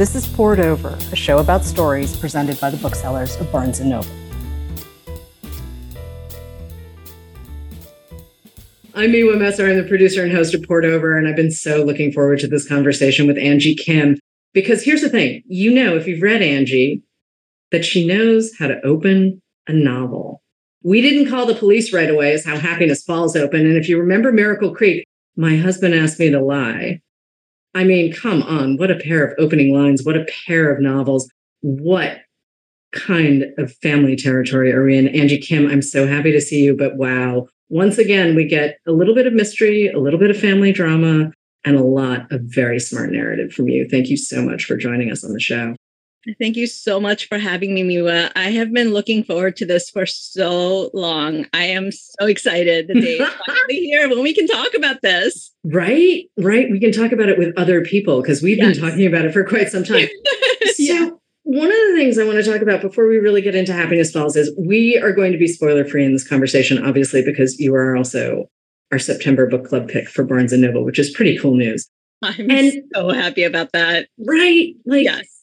This is Poured Over, a show about stories presented by the booksellers of Barnes & Noble. I'm Miwa Messer. I'm the producer and host of Poured Over, and I've been so looking forward to this conversation with Angie Kim. Because here's the thing you know, if you've read Angie, that she knows how to open a novel. We didn't call the police right away, is how Happiness Falls open. And if you remember Miracle Creek, my husband asked me to lie. I mean, come on, what a pair of opening lines, what a pair of novels. What kind of family territory are we in? Angie Kim, I'm so happy to see you, but wow. Once again, we get a little bit of mystery, a little bit of family drama, and a lot of very smart narrative from you. Thank you so much for joining us on the show. Thank you so much for having me, Miwa. I have been looking forward to this for so long. I am so excited the day is finally here when we can talk about this. Right, right. We can talk about it with other people because we've yes. been talking about it for quite some time. so, yeah. one of the things I want to talk about before we really get into Happiness Falls is we are going to be spoiler free in this conversation, obviously, because you are also our September book club pick for Barnes and Noble, which is pretty cool news. I'm and, so happy about that. Right? Like, yes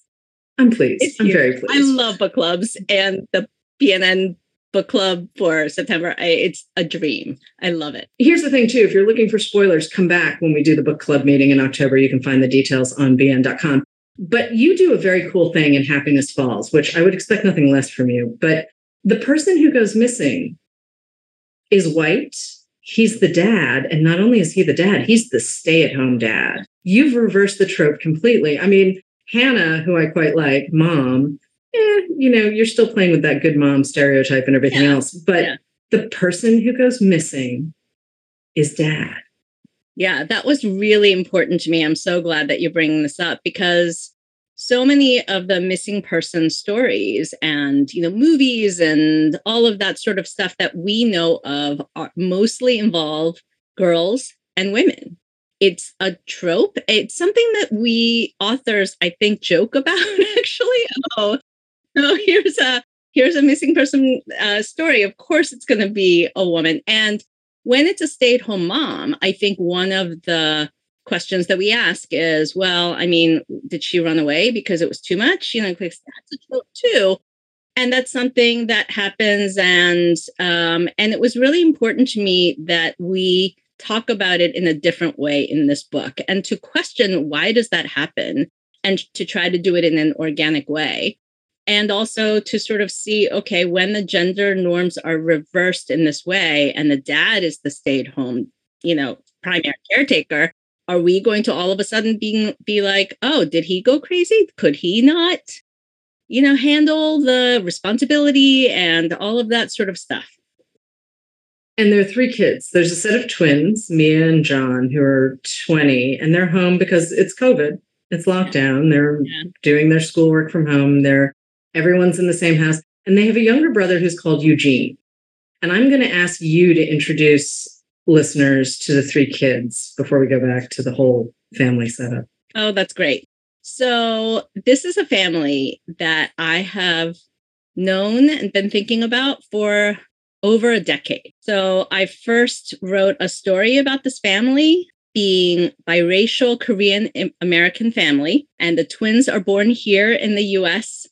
I'm pleased. It's I'm very pleased. I love book clubs and the B&N book club for September. I, it's a dream. I love it. Here's the thing, too. If you're looking for spoilers, come back when we do the book club meeting in October. You can find the details on bn.com. But you do a very cool thing in Happiness Falls, which I would expect nothing less from you. But the person who goes missing is white. He's the dad. And not only is he the dad, he's the stay at home dad. You've reversed the trope completely. I mean, Hannah, who I quite like, mom, eh, you know, you're still playing with that good mom stereotype and everything yeah. else. But yeah. the person who goes missing is dad. Yeah, that was really important to me. I'm so glad that you're bringing this up because so many of the missing person stories and you know movies and all of that sort of stuff that we know of are mostly involve girls and women it's a trope. It's something that we authors, I think, joke about actually. Oh, here's a here's a missing person uh, story. Of course, it's going to be a woman. And when it's a stay-at-home mom, I think one of the questions that we ask is, well, I mean, did she run away because it was too much? You know, that's a trope too. And that's something that happens. And um, and it was really important to me that we talk about it in a different way in this book and to question why does that happen and to try to do it in an organic way. And also to sort of see okay when the gender norms are reversed in this way and the dad is the stay-at-home you know primary caretaker are we going to all of a sudden being be like oh did he go crazy? Could he not you know handle the responsibility and all of that sort of stuff and there are three kids. There's a set of twins, Mia and John, who are 20, and they're home because it's COVID. It's lockdown. They're yeah. doing their schoolwork from home. They're everyone's in the same house. And they have a younger brother who's called Eugene. And I'm going to ask you to introduce listeners to the three kids before we go back to the whole family setup. Oh, that's great. So, this is a family that I have known and been thinking about for over a decade. So I first wrote a story about this family being biracial Korean American family and the twins are born here in the US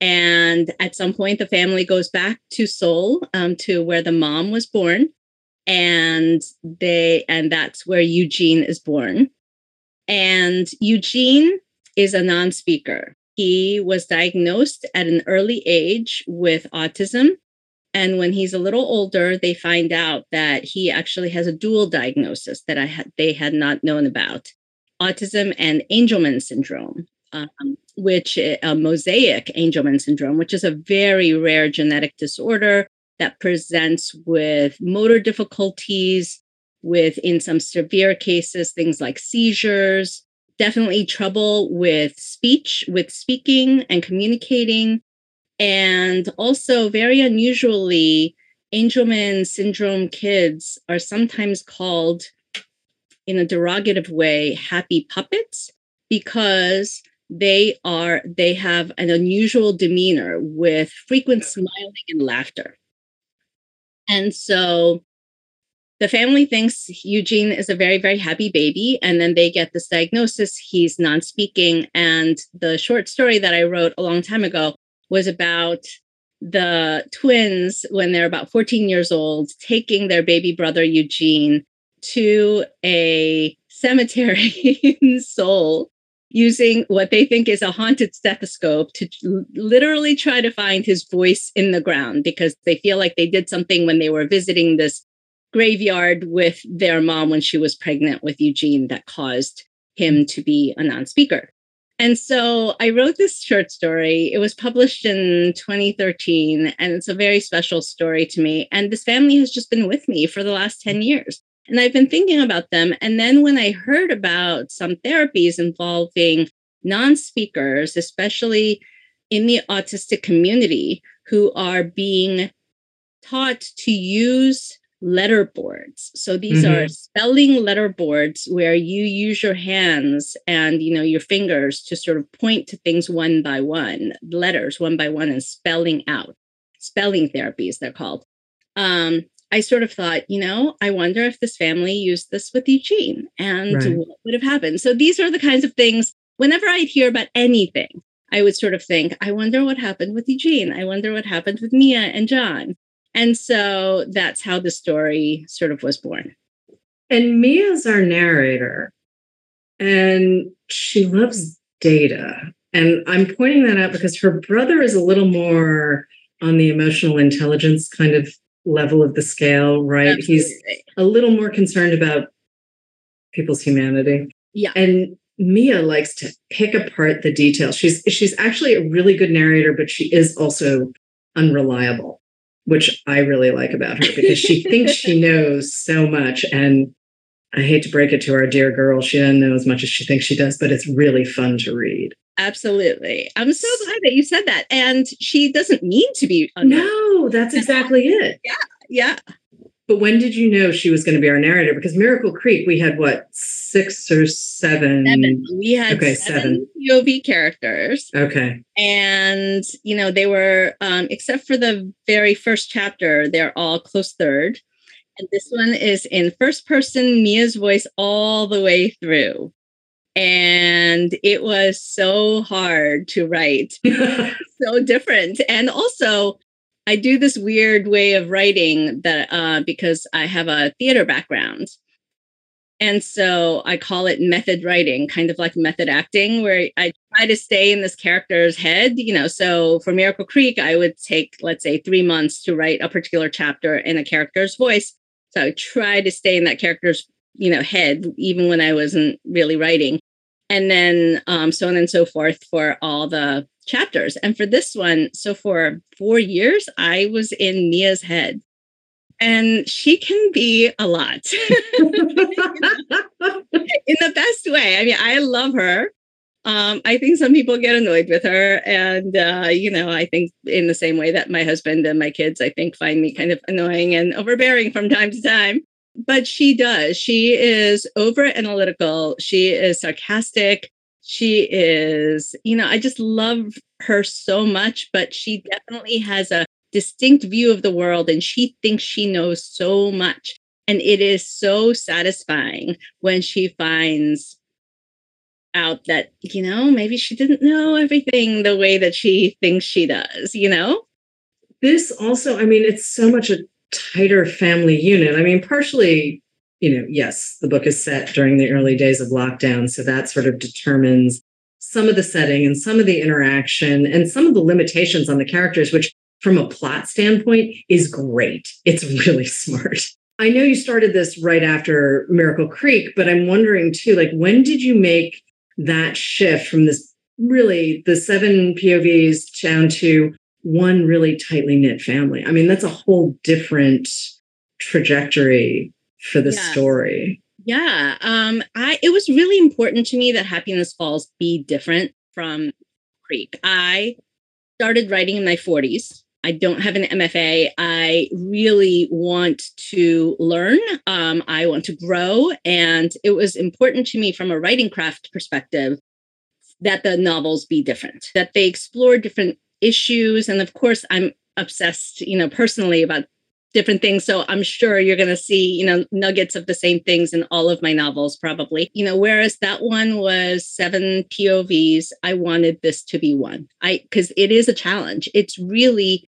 and at some point the family goes back to Seoul um, to where the mom was born and they and that's where Eugene is born. And Eugene is a non-speaker. He was diagnosed at an early age with autism and when he's a little older, they find out that he actually has a dual diagnosis that I had they had not known about, autism and Angelman syndrome, um, which a mosaic Angelman syndrome, which is a very rare genetic disorder that presents with motor difficulties, with in some severe cases things like seizures, definitely trouble with speech, with speaking and communicating and also, very unusually, Angelman syndrome kids are sometimes called, in a derogative way, happy puppets because they are they have an unusual demeanor with frequent smiling and laughter and so the family thinks Eugene is a very, very happy baby. And then they get this diagnosis. He's non speaking. And the short story that I wrote a long time ago was about the twins, when they're about 14 years old, taking their baby brother Eugene to a cemetery in Seoul using what they think is a haunted stethoscope to literally try to find his voice in the ground because they feel like they did something when they were visiting this graveyard with their mom when she was pregnant with Eugene that caused him to be a non speaker. And so I wrote this short story. It was published in 2013, and it's a very special story to me. And this family has just been with me for the last 10 years. And I've been thinking about them. And then when I heard about some therapies involving non speakers, especially in the autistic community, who are being taught to use letter boards. So these mm-hmm. are spelling letter boards where you use your hands and you know your fingers to sort of point to things one by one, letters one by one and spelling out. Spelling therapies they're called. Um, I sort of thought, you know, I wonder if this family used this with Eugene and right. what would have happened. So these are the kinds of things, whenever I'd hear about anything, I would sort of think, I wonder what happened with Eugene. I wonder what happened with Mia and John. And so that's how the story sort of was born. And Mia's our narrator, and she loves data. And I'm pointing that out because her brother is a little more on the emotional intelligence kind of level of the scale, right? Absolutely. He's a little more concerned about people's humanity. Yeah. And Mia likes to pick apart the details. She's she's actually a really good narrator, but she is also unreliable, which I really like about her because she thinks she knows so much. And I hate to break it to our dear girl, she doesn't know as much as she thinks she does, but it's really fun to read. Absolutely. I'm so glad that you said that. And she doesn't mean to be. No, that's exactly it. Yeah. Yeah. But when did you know she was going to be our narrator? Because Miracle Creek, we had what, six or seven? seven. We had okay, seven, seven POV characters. Okay. And, you know, they were, um, except for the very first chapter, they're all close third. And this one is in first person, Mia's voice all the way through and it was so hard to write so different and also i do this weird way of writing that uh, because i have a theater background. And so i call it method writing kind of like method acting where i try to stay in this character's head you know. So for miracle creek i would take let's say three months to write a particular chapter in a character's voice. So i try to stay in that character's you know head even when i wasn't really writing. And then um, so on and so forth for all the chapters. And for this one, so for four years, I was in Mia's head. And she can be a lot in the best way. I mean, I love her. Um, I think some people get annoyed with her. And, uh, you know, I think in the same way that my husband and my kids, I think, find me kind of annoying and overbearing from time to time but she does. She is over analytical. She is sarcastic. She is, you know, I just love her so much, but she definitely has a distinct view of the world and she thinks she knows so much. And it is so satisfying when she finds out that, you know, maybe she didn't know everything the way that she thinks she does, you know? This also, I mean, it's so much a tighter family unit. I mean, partially, you know, yes, the book is set during the early days of lockdown. So that sort of determines some of the setting and some of the interaction and some of the limitations on the characters, which from a plot standpoint is great. It's really smart. I know you started this right after Miracle Creek, but I'm wondering too, like, when did you make that shift from this really the seven POVs down to one really tightly knit family. I mean, that's a whole different trajectory for the yeah. story. Yeah. Um, I it was really important to me that Happiness Falls be different from Creek. I started writing in my 40s. I don't have an MFA. I really want to learn. Um, I want to grow. And it was important to me from a writing craft perspective that the novels be different, that they explore different issues. And of course, I'm obsessed, you know, personally about different things. So I'm sure you're going to see, you know, nuggets of the same things in all of my novels, probably. You know, whereas that one was seven POVs, I wanted this to be one. I, because it is a challenge. It's really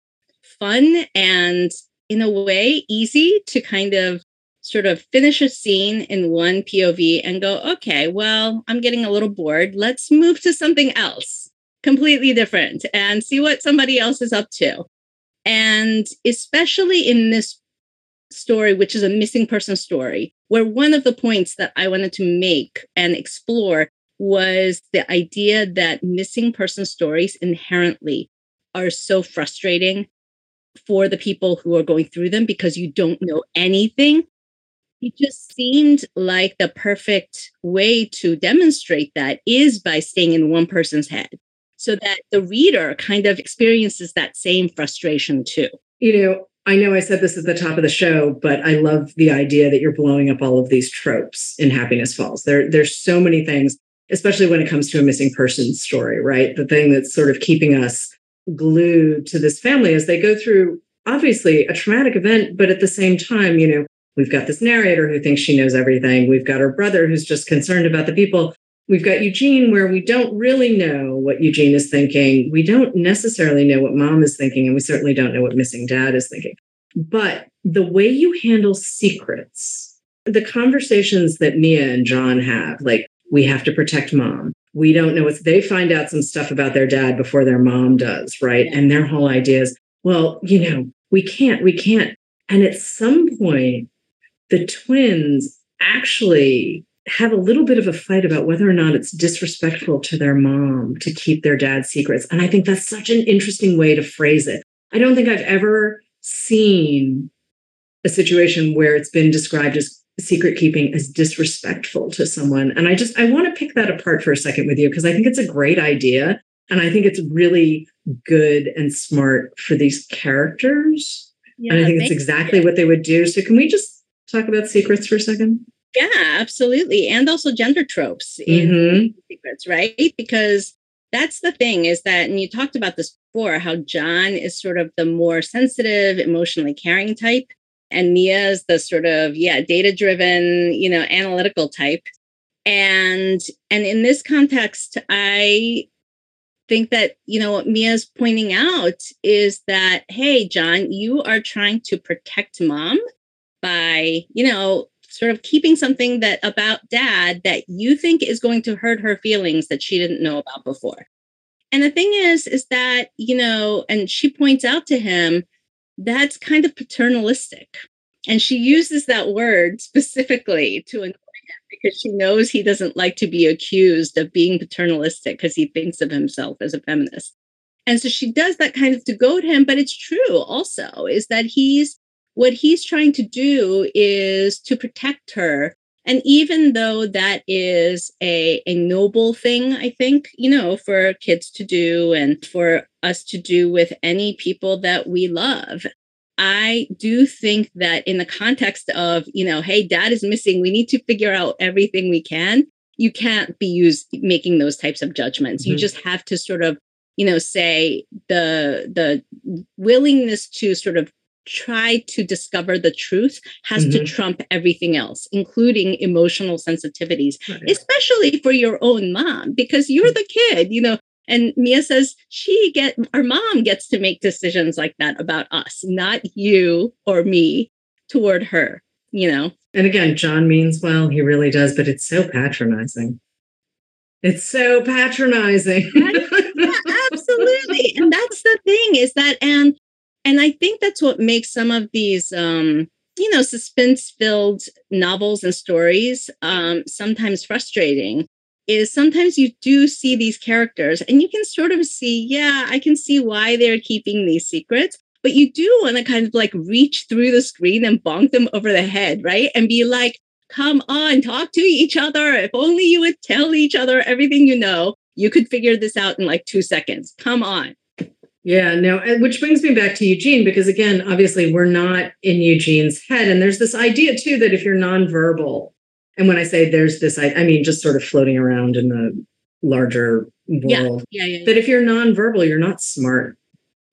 fun and in a way easy to kind of sort of finish a scene in one POV and go, okay, well, I'm getting a little bored. Let's move to something else completely different and see what somebody else is up to. And especially in this story, which is a missing person story, where one of the points that I wanted to make and explore was the idea that missing person stories inherently are so frustrating for the people who are going through them because you don't know anything. It just seemed like the perfect way to demonstrate that is by staying in one person's head so that the reader kind of experiences that same frustration too. You know, I know I said this at the top of the show, but I love the idea that you're blowing up all of these tropes in Happiness Falls. There, there's so many things, especially when it comes to a missing person story, right? The thing that's sort of keeping us glued to this family as they go through obviously a traumatic event, but at the same time, you know, we've got this narrator who thinks she knows everything. We've got her brother who's just concerned about the people We've got Eugene, where we don't really know what Eugene is thinking. We don't necessarily know what mom is thinking, and we certainly don't know what missing dad is thinking. But the way you handle secrets, the conversations that Mia and John have, like, we have to protect mom. We don't know if they find out some stuff about their dad before their mom does, right? And their whole idea is, well, you know, we can't, we can't. And at some point, the twins actually have a little bit of a fight about whether or not it's disrespectful to their mom to keep their dad's secrets. And I think that's such an interesting way to phrase it. I don't think I've ever seen a situation where it's been described as secret keeping as disrespectful to someone. And I just, I want to pick that apart for a second with you because I think it's a great idea. And I think it's really good and smart for these characters. Yeah, and I think it's exactly what they would do. So can we just talk about secrets for a second? Yeah, absolutely. And also gender tropes in mm-hmm. secrets, right? Because that's the thing is that, and you talked about this before, how John is sort of the more sensitive, emotionally caring type. And Mia is the sort of, yeah, data driven, you know, analytical type. And and in this context, I think that, you know, what Mia's pointing out is that, hey, John, you are trying to protect mom by, you know, sort of keeping something that about dad that you think is going to hurt her feelings that she didn't know about before. And the thing is, is that, you know, and she points out to him that's kind of paternalistic. And she uses that word specifically to annoy him because she knows he doesn't like to be accused of being paternalistic because he thinks of himself as a feminist. And so she does that kind of to goad him, but it's true also is that he's what he's trying to do is to protect her and even though that is a, a noble thing i think you know for kids to do and for us to do with any people that we love i do think that in the context of you know hey dad is missing we need to figure out everything we can you can't be used making those types of judgments mm-hmm. you just have to sort of you know say the the willingness to sort of try to discover the truth has mm-hmm. to trump everything else, including emotional sensitivities, right. especially for your own mom, because you're mm. the kid, you know. And Mia says she get our mom gets to make decisions like that about us, not you or me toward her, you know. And again, John means well, he really does, but it's so patronizing. It's so patronizing. yeah, absolutely. And that's the thing is that, and and I think that's what makes some of these, um, you know, suspense filled novels and stories um, sometimes frustrating. Is sometimes you do see these characters and you can sort of see, yeah, I can see why they're keeping these secrets, but you do want to kind of like reach through the screen and bonk them over the head, right? And be like, come on, talk to each other. If only you would tell each other everything you know, you could figure this out in like two seconds. Come on. Yeah, no, which brings me back to Eugene because again, obviously we're not in Eugene's head. And there's this idea too that if you're nonverbal, and when I say there's this, I, I mean just sort of floating around in the larger world, yeah, yeah, yeah, that if you're nonverbal, you're not smart.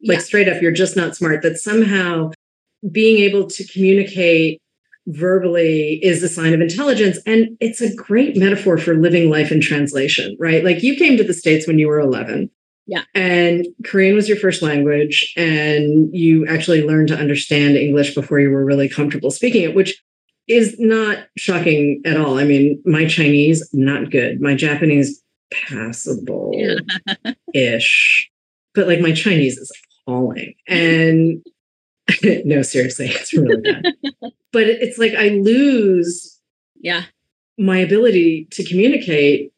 Like straight up, you're just not smart. That somehow being able to communicate verbally is a sign of intelligence. And it's a great metaphor for living life in translation, right? Like you came to the States when you were 11. Yeah. And Korean was your first language, and you actually learned to understand English before you were really comfortable speaking it, which is not shocking at all. I mean, my Chinese, not good. My Japanese, passable ish. but like my Chinese is appalling. And no, seriously, it's really bad. but it's like I lose yeah my ability to communicate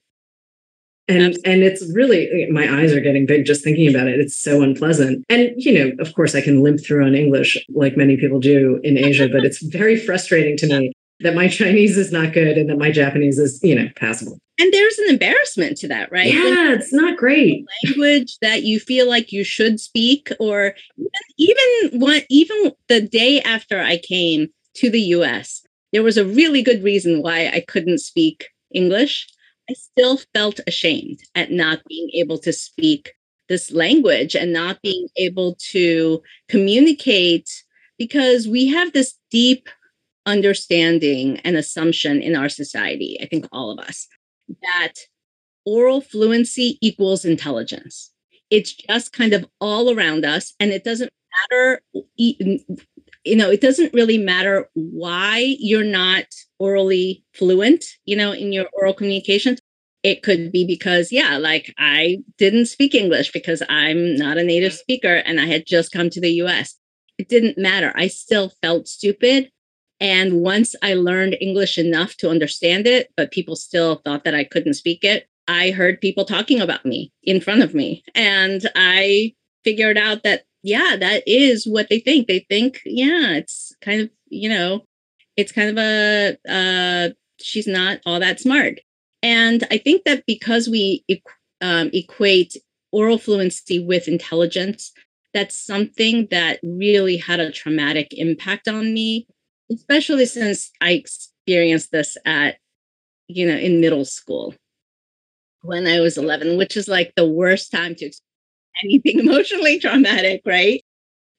and and it's really my eyes are getting big just thinking about it. It's so unpleasant. And you know of course i can limp through on english like many people do in asia but it's very frustrating to me that my chinese is not good and that my japanese is you know passable. And there's an embarrassment to that right? Yeah it's not great. language that you feel like you should speak or even one even the day after i came to the us there was a really good reason why i couldn't speak english I still felt ashamed at not being able to speak this language and not being able to communicate because we have this deep understanding and assumption in our society, I think all of us, that oral fluency equals intelligence. It's just kind of all around us, and it doesn't matter you know, it doesn't really matter why you're not orally fluent, you know, in your oral communication. It could be because, yeah, like I didn't speak English because I'm not a native speaker and I had just come to the US. It didn't matter. I still felt stupid. And once I learned English enough to understand it, but people still thought that I couldn't speak it, I heard people talking about me in front of me. And I figured out that yeah, that is what they think. They think, yeah, it's kind of, you know, it's kind of a, uh, she's not all that smart. And I think that because we um, equate oral fluency with intelligence, that's something that really had a traumatic impact on me, especially since I experienced this at, you know, in middle school when I was 11, which is like the worst time to experience anything emotionally traumatic, right?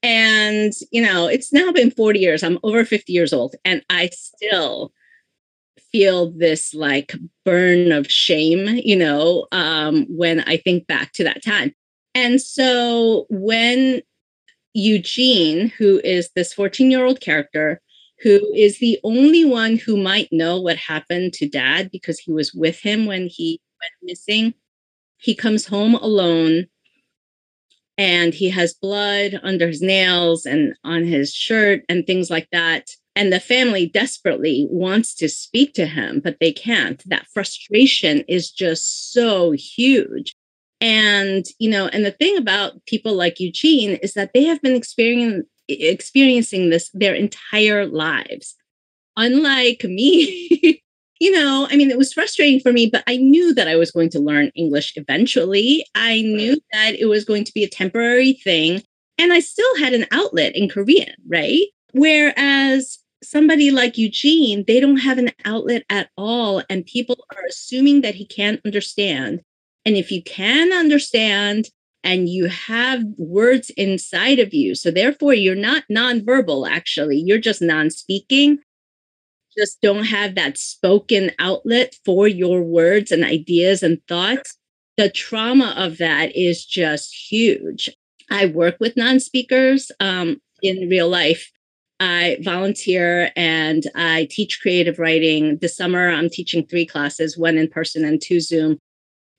And, you know, it's now been 40 years. I'm over 50 years old, and I still feel this like burn of shame, you know, um, when I think back to that time. And so when Eugene, who is this 14 year old character, who is the only one who might know what happened to dad because he was with him when he went missing, he comes home alone and he has blood under his nails and on his shirt and things like that. And the family desperately wants to speak to him, but they can't. That frustration is just so huge. And, you know, and the thing about people like Eugene is that they have been experiencing experiencing this their entire lives. Unlike me, you know, I mean, it was frustrating for me, but I knew that I was going to learn English eventually. I knew that it was going to be a temporary thing. And I still had an outlet in Korean, right? Whereas somebody like Eugene, they don't have an outlet at all. And people are assuming that he can't understand. And if you can understand and you have words inside of you, so therefore you're not nonverbal, actually, you're just non speaking, just don't have that spoken outlet for your words and ideas and thoughts, the trauma of that is just huge. I work with non speakers um, in real life. I volunteer and I teach creative writing. This summer, I'm teaching three classes one in person and two Zoom.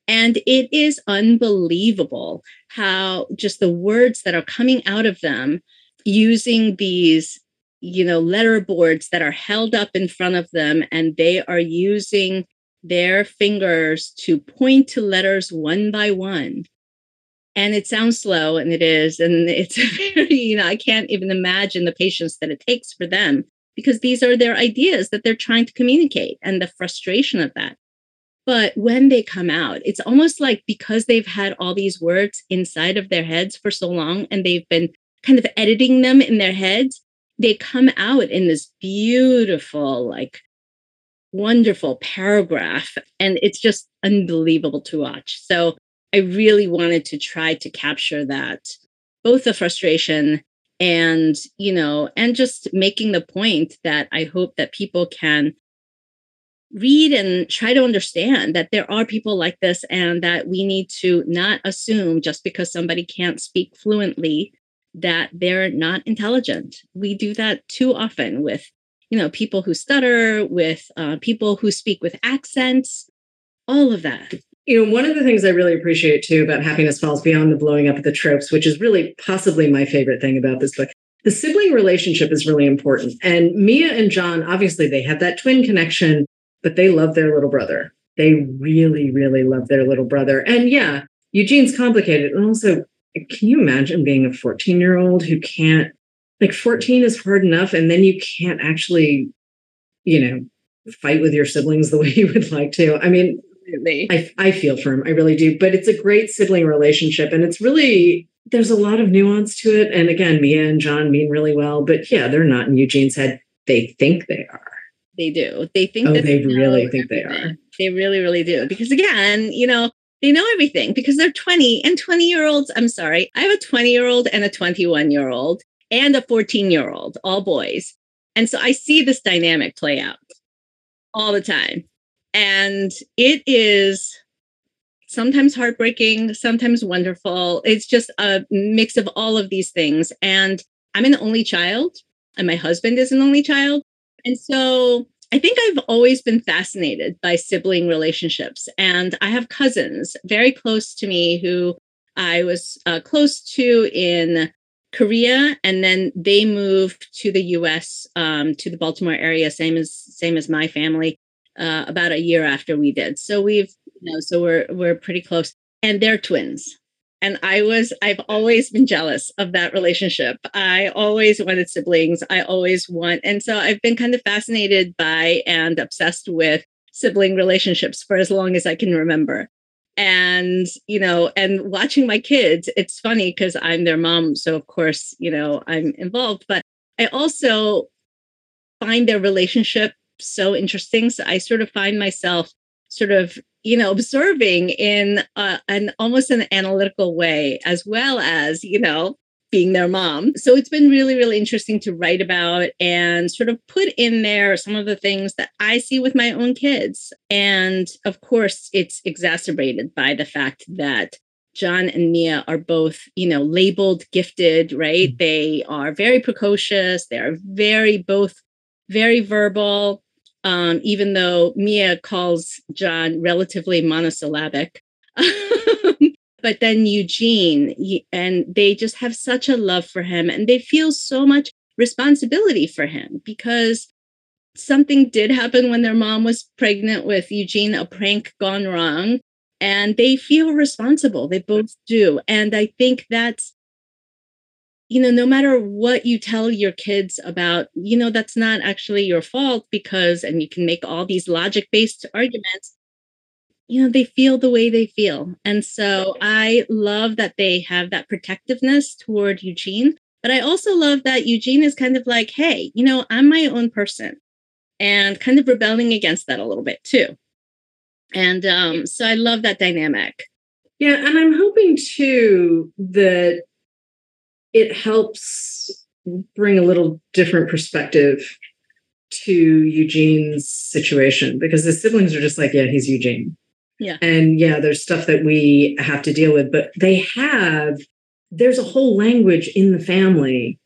And it is unbelievable how just the words that are coming out of them using these you know, letter boards that are held up in front of them and they are using their fingers to point to letters one by one. And it sounds slow, and it is. And it's very, you know, I can't even imagine the patience that it takes for them because these are their ideas that they're trying to communicate and the frustration of that. But when they come out, it's almost like because they've had all these words inside of their heads for so long and they've been kind of editing them in their heads, they come out in this beautiful, like wonderful paragraph. And it's just unbelievable to watch. So I really wanted to try to capture that, both the frustration and you know and just making the point that i hope that people can read and try to understand that there are people like this and that we need to not assume just because somebody can't speak fluently that they're not intelligent. We do that too often with you know people who stutter with uh, people who speak with accents all of that you know, one of the things I really appreciate too about Happiness Falls Beyond the Blowing Up of the Tropes, which is really possibly my favorite thing about this book, the sibling relationship is really important. And Mia and John, obviously, they have that twin connection, but they love their little brother. They really, really love their little brother. And yeah, Eugene's complicated. And also, can you imagine being a 14 year old who can't, like, 14 is hard enough, and then you can't actually, you know, fight with your siblings the way you would like to? I mean, Absolutely. I, I feel for him. I really do. But it's a great sibling relationship. And it's really, there's a lot of nuance to it. And again, Mia and John mean really well. But yeah, they're not in Eugene's head. They think they are. They do. They think Oh, that they know really think they are. They really, really do. Because again, you know, they know everything because they're 20 and 20 year olds. I'm sorry. I have a 20 year old and a 21 year old and a 14 year old, all boys. And so I see this dynamic play out all the time. And it is sometimes heartbreaking, sometimes wonderful. It's just a mix of all of these things. And I'm an only child, and my husband is an only child. And so I think I've always been fascinated by sibling relationships. And I have cousins very close to me who I was uh, close to in Korea, and then they moved to the U.S. Um, to the Baltimore area, same as same as my family, uh, about a year after we did. So we've, you know, so we're we're pretty close, and they're twins. And I was, I've always been jealous of that relationship. I always wanted siblings. I always want, and so I've been kind of fascinated by and obsessed with sibling relationships for as long as I can remember and you know and watching my kids it's funny because i'm their mom so of course you know i'm involved but i also find their relationship so interesting so i sort of find myself sort of you know observing in uh, an almost an analytical way as well as you know being their mom. So it's been really, really interesting to write about and sort of put in there some of the things that I see with my own kids. And of course, it's exacerbated by the fact that John and Mia are both, you know, labeled gifted, right? Mhm. They are very precocious. They are very, both very verbal. Um, even though Mia calls John relatively monosyllabic. but then Eugene, he- and they just have such a love for him and they feel so much responsibility for him because something did happen when their mom was pregnant with Eugene, a prank gone wrong, and they feel responsible. They both do. And I think that's, you know, no matter what you tell your kids about, you know, that's not actually your fault because, and you can make all these logic based arguments you know they feel the way they feel. And so i love that they have that protectiveness toward eugene but i also love that eugene is kind of like hey you know i'm my own person and kind of rebelling against that a little bit too. And um so i love that dynamic. Yeah, and I'm hoping too that it helps bring a little different perspective to Eugene's situation because the siblings are just like, yeah, he's Eugene. Yeah. And yeah, there's stuff that we have to deal with, but they have, there's a whole language in the family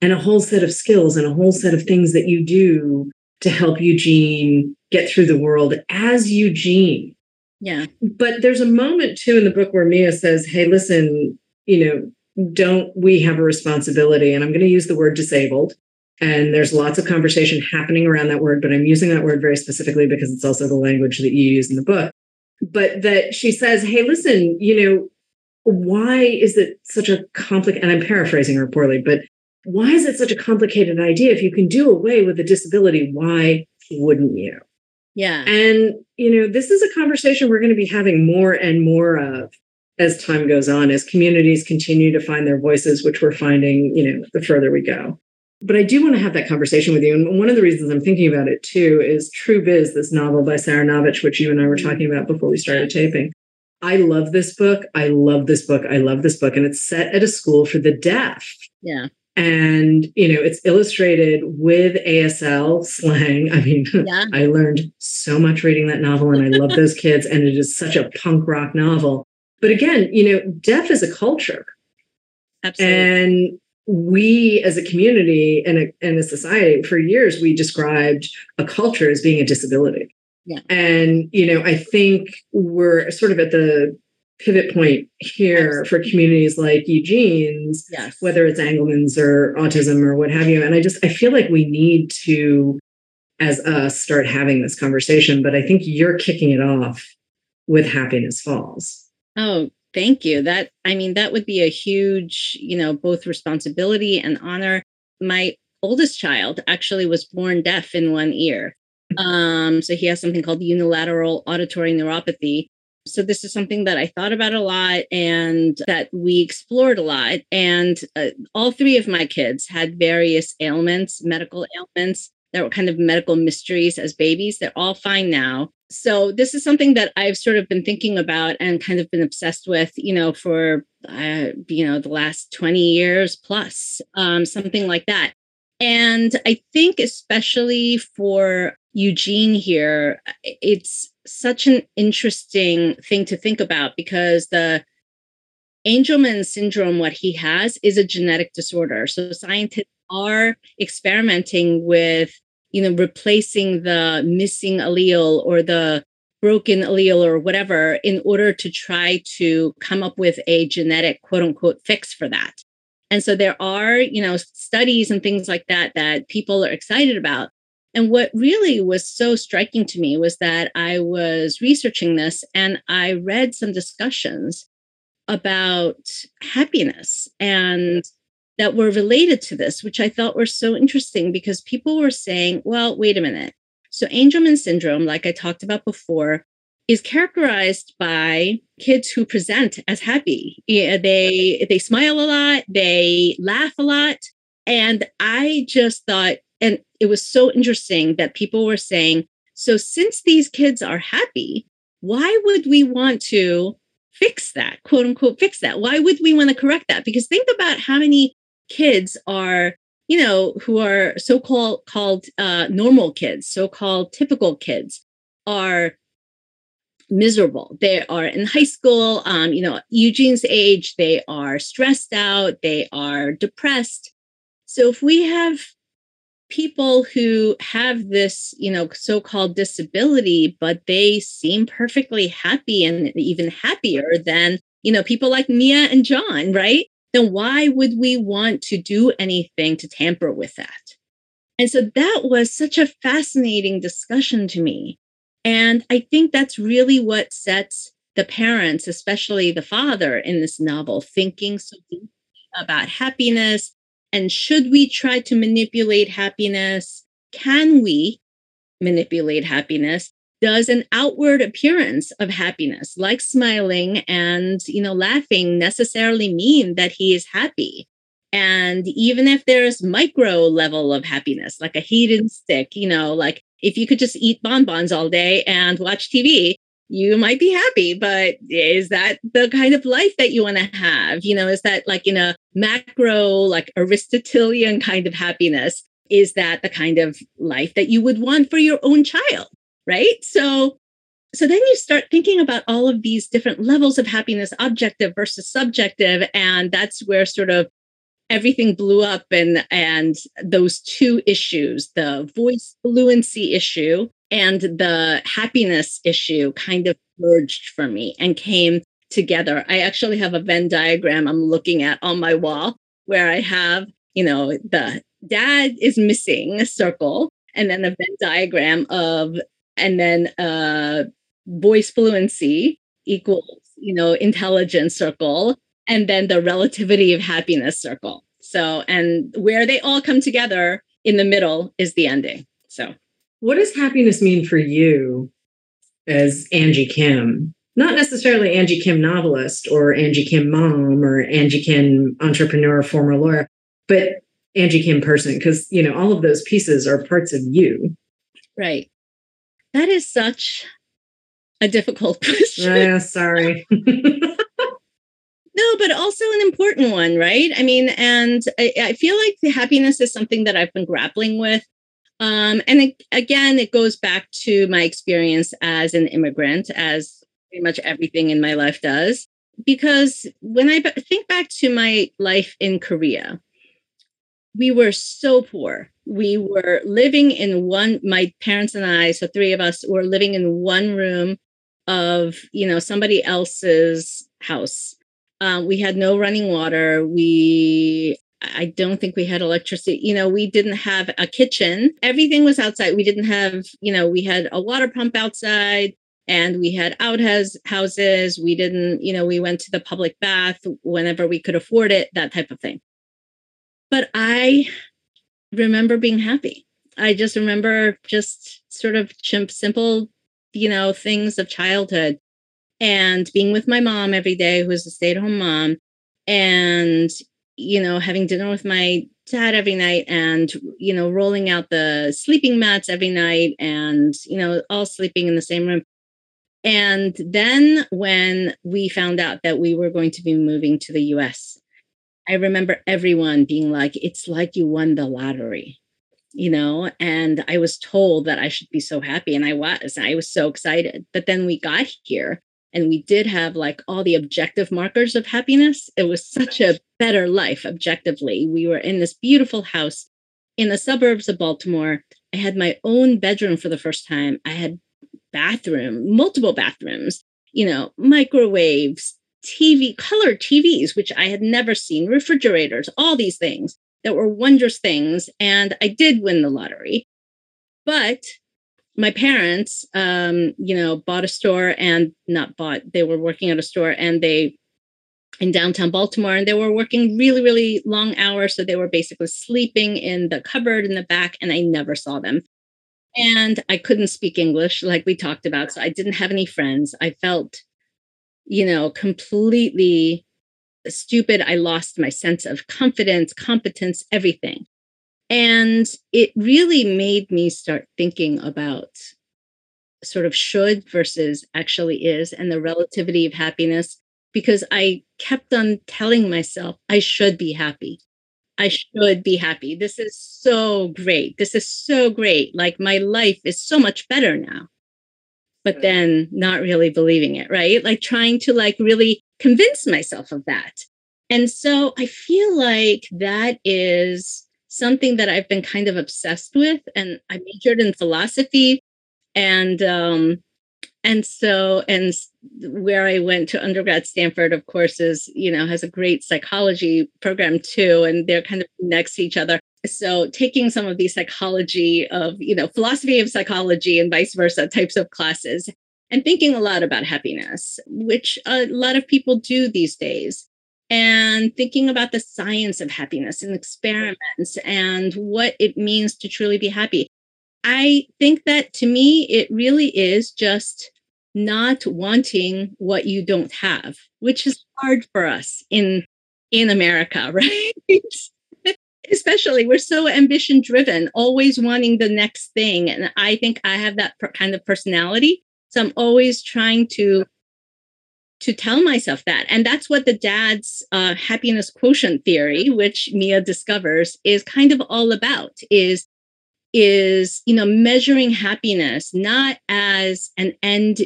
and a whole set of skills and a whole set of things that you do to help Eugene get through the world as Eugene yeah but there's a moment too in the book where Mia says, Hey, listen, you know, don't we have a responsibility? And I'm going to use the word disabled. And there's lots of conversation happening around that word, but I'm using that word very specifically because it's also the language that you use in the book. But that she says, Hey, listen, you know, why is it such a complicated, and I'm paraphrasing her poorly, but why is it such a complicated idea? If you can do away with a disability, why wouldn't you? yeah And, you know, this is a conversation we're going to be having more and more of as time goes on, as communities continue to find their voices, which we're finding, you know, the further we go. But I do want to have that conversation with you. And one of the reasons I'm thinking about it too is True Biz, this novel by Sara Nović, which you and I were mm-hmm. talking about before we started taping. I love this book. I love this book. I love this book. And it's set at a school for the deaf. yeah and you know it's illustrated with asl slang i mean yeah. i learned so much reading that novel and i love those kids and it is such a punk rock novel but again you know deaf is a culture Absolutely. and we as a community and a, and a society for years we described a culture as being a disability yeah. and you know i think we're sort of at the pivot point here Absolutely. for communities like Eugene's, yes. whether it's Angelman's or autism or what have you. And I just I feel like we need to, as us, start having this conversation. But I think you're kicking it off with Happiness Falls. Oh, thank you. That I mean, that would be a huge, you know, both responsibility and honor. My oldest child actually was born deaf in one ear. Um, so he has something called unilateral auditory neuropathy so this is something that I thought about a lot and that we explored a lot. And uh, all three of my kids had various ailments, medical ailments that were kind of medical mysteries as babies. They're all fine now. So this is something that I've sort of been thinking about and kind of been obsessed with, you know, for uh, you know the last 20 years plus, um, something like that. And I think especially for Eugene here, it's such an interesting thing to think about because the Angelman syndrome, what he has is a genetic disorder. So scientists are experimenting with, you know, replacing the missing allele or the broken allele or whatever in order to try to come up with a genetic quote unquote fix for that. And so there are, you know, studies and things like that that people are excited about. And what really was so striking to me was that I was researching this and I read some discussions about happiness and that were related to this, which I thought were so interesting because people were saying, well, wait a minute. So, Angelman syndrome, like I talked about before, is characterized by kids who present as happy. Yeah, they they smile a lot, they laugh a lot, and I just thought and it was so interesting that people were saying, so since these kids are happy, why would we want to fix that, quote unquote, fix that? Why would we want to correct that? Because think about how many kids are, you know, who are so called called uh, normal kids, so called typical kids, are miserable. They are in high school, um, you know, Eugene's age, they are stressed out, they are depressed. So if we have people who have this, you know, so called disability, but they seem perfectly happy and even happier than, you know, people like Mia and John, right? Then why would we want to do anything to tamper with that? And so that was such a fascinating discussion to me. And I think that's really what sets the parents, especially the father in this novel, thinking so deeply about happiness and should we try to manipulate happiness? Can we manipulate happiness? Does an outward appearance of happiness, like smiling and you know laughing, necessarily mean that he is happy? And even if there's micro level of happiness, like a hedonistic, you know, like if you could just eat bonbons all day and watch TV, you might be happy, but is that the kind of life that you want to have? You know, is that like in a macro, like Aristotelian kind of happiness? Is that the kind of life that you would want for your own child? Right. So, so then you start thinking about all of these different levels of happiness, objective versus subjective. And that's where sort of everything blew up and and those two issues the voice fluency issue and the happiness issue kind of merged for me and came together. I actually have a Venn diagram I'm looking at on my wall where I have, you know, the dad is missing a circle and then a Venn diagram of, and then uh, voice fluency equals, you know, intelligence circle, and then the relativity of happiness circle. So, and where they all come together in the middle is the ending. So, what does happiness mean for you as Angie Kim? Not necessarily Angie Kim novelist or Angie Kim mom or Angie Kim entrepreneur, former lawyer, but Angie Kim person, because you know all of those pieces are parts of you. Right. That is such a difficult question. Yeah, sorry. No, but also an important one, right? I mean, and I, I feel like the happiness is something that I've been grappling with. Um, and it, again, it goes back to my experience as an immigrant, as pretty much everything in my life does. Because when I think back to my life in Korea, we were so poor. We were living in one, my parents and I, so three of us were living in one room of, you know, somebody else's house. Um, we had no running water. We, I don't think we had electricity. You know, we didn't have a kitchen. Everything was outside. We didn't have, you know, we had a water pump outside and we had outhouse houses. We didn't, you know, we went to the public bath whenever we could afford it, that type of thing. But I remember being happy. I just remember just sort of simple, you know, things of childhood and being with my mom every day, who was a stay at home mom, and, you know, having dinner with my dad every night and, you know, rolling out the sleeping mats every night and, you know, all sleeping in the same room. And then when we found out that we were going to be moving to the US, I remember everyone being like, it's like you won the lottery, you know? And I was told that I should be so happy. And I was, I was so excited. But then we got here and we did have like all the objective markers of happiness. It was such a better life objectively. We were in this beautiful house in the suburbs of Baltimore. I had my own bedroom for the first time. I had bathroom, multiple bathrooms, you know, microwaves, TV, color TVs, which I had never seen, refrigerators, all these things that were wondrous things. And I did win the lottery. But my parents, um, you know, bought a store and not bought, they were working at a store and they, in downtown Baltimore, and they were working really, really long hours. So they were basically sleeping in the cupboard in the back, and I never saw them. And I couldn't speak English, like we talked about. So I didn't have any friends. I felt you know, completely stupid. I lost my sense of confidence, competence, everything. And it really made me start thinking about sort of should versus actually is and the relativity of happiness because I kept on telling myself I should be happy. I should be happy. This is so great. This is so great. Like my life is so much better now but then not really believing it, right? Like trying to like really convince myself of that. And so I feel like that is something that I've been kind of obsessed with. And I majored in philosophy and um and so and where I went to undergrad Stanford of course is you know has a great psychology program too and they're kind of next to each other so taking some of the psychology of you know philosophy of psychology and vice versa types of classes and thinking a lot about happiness which a lot of people do these days and thinking about the science of happiness and experiments and what it means to truly be happy. I think that to me it really is just not wanting what you don't have which is hard for us in in america right especially we're so ambition driven always wanting the next thing. And i think i have that kind of personality. So i'm always trying to to tell myself that. And that's what the dad's uh, happiness quotient theory which mia discovers is kind of all about is is you know measuring happiness not as an end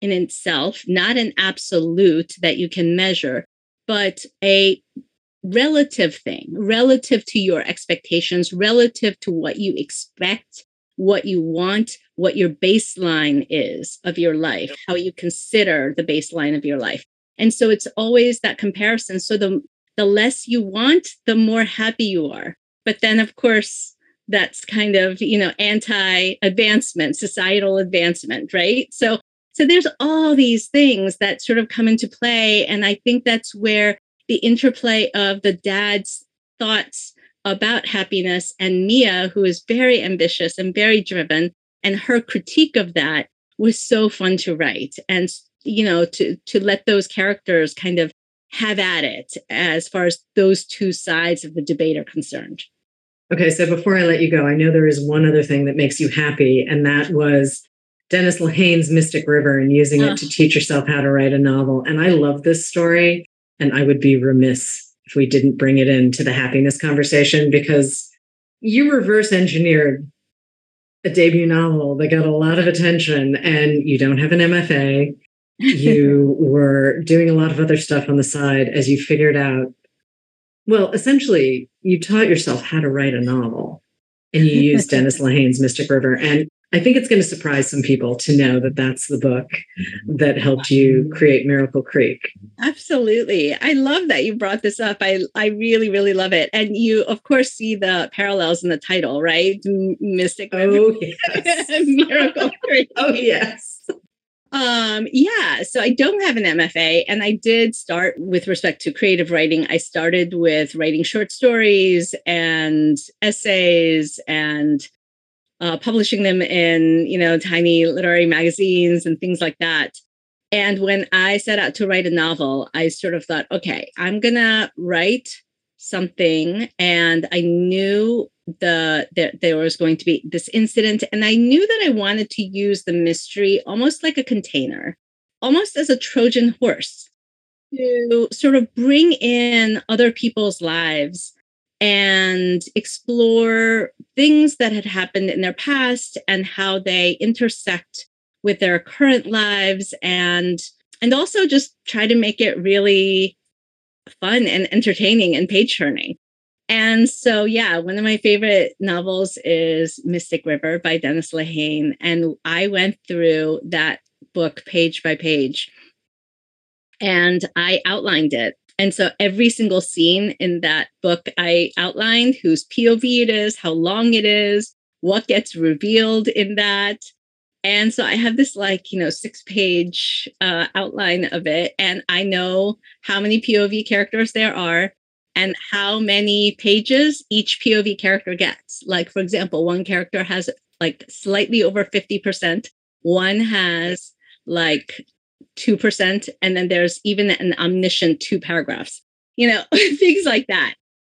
in itself not an absolute that you can measure but a relative thing, relative to your expectations, relative to what you expect, what you want, what your baseline is of your life, how you consider the baseline of your life. And so it's always that comparison. So the the less you want, the more happy you are. But then of course, that's kind of, you know, anti-advancement, societal advancement, right? So so there's all these things that sort of come into play and I think that's where the interplay of the dad's thoughts about happiness and Mia, who is very ambitious and very driven, and her critique of that was so fun to write. And you know, to to let those characters kind of have at it as far as those two sides of the debate are concerned. Okay, so before I let you go, I know there is one other thing that makes you happy, and that was Dennis Lehane's Mystic River and using it to teach yourself how to write a novel. And I love this story And I would be remiss if we didn't bring it into the happiness conversation because you reverse engineered a debut novel that got a lot of attention and you don't have an MFA. You were doing a lot of other stuff on the side as you figured out. Well, essentially, you taught yourself how to write a novel and you used Dennis Lehane's Mystic River. And I think it's going to surprise some people to know that that's the book that helped you create Miracle Creek. Absolutely. I love that you brought this up. I, I really, really love it. And you, of course, see the parallels in the title, right? Mystic River. Oh, yes. Miracle Creek. oh, yes. Um, yeah, so I don't have an MFA, and I did start with respect to creative writing. I started with writing short stories and essays and uh, publishing them in, you know, tiny literary magazines and things like that. And when I set out to write a novel, I sort of thought, okay, I'm gonna write something, and I knew the that there was going to be this incident, and I knew that I wanted to use the mystery almost like a container, almost as a Trojan horse, to sort of bring in other people's lives and explore things that had happened in their past and how they intersect with their current lives and and also just try to make it really fun and entertaining and page turning and so yeah one of my favorite novels is mystic river by dennis lehane and i went through that book page by page and i outlined it and so every single scene in that book I outlined whose POV it is, how long it is, what gets revealed in that. And so I have this like, you know, six page uh, outline of it. And I know how many POV characters there are and how many pages each POV character gets. Like, for example, one character has like slightly over 50%, one has like 2%. And then there's even an omniscient two paragraphs, you know, things like that.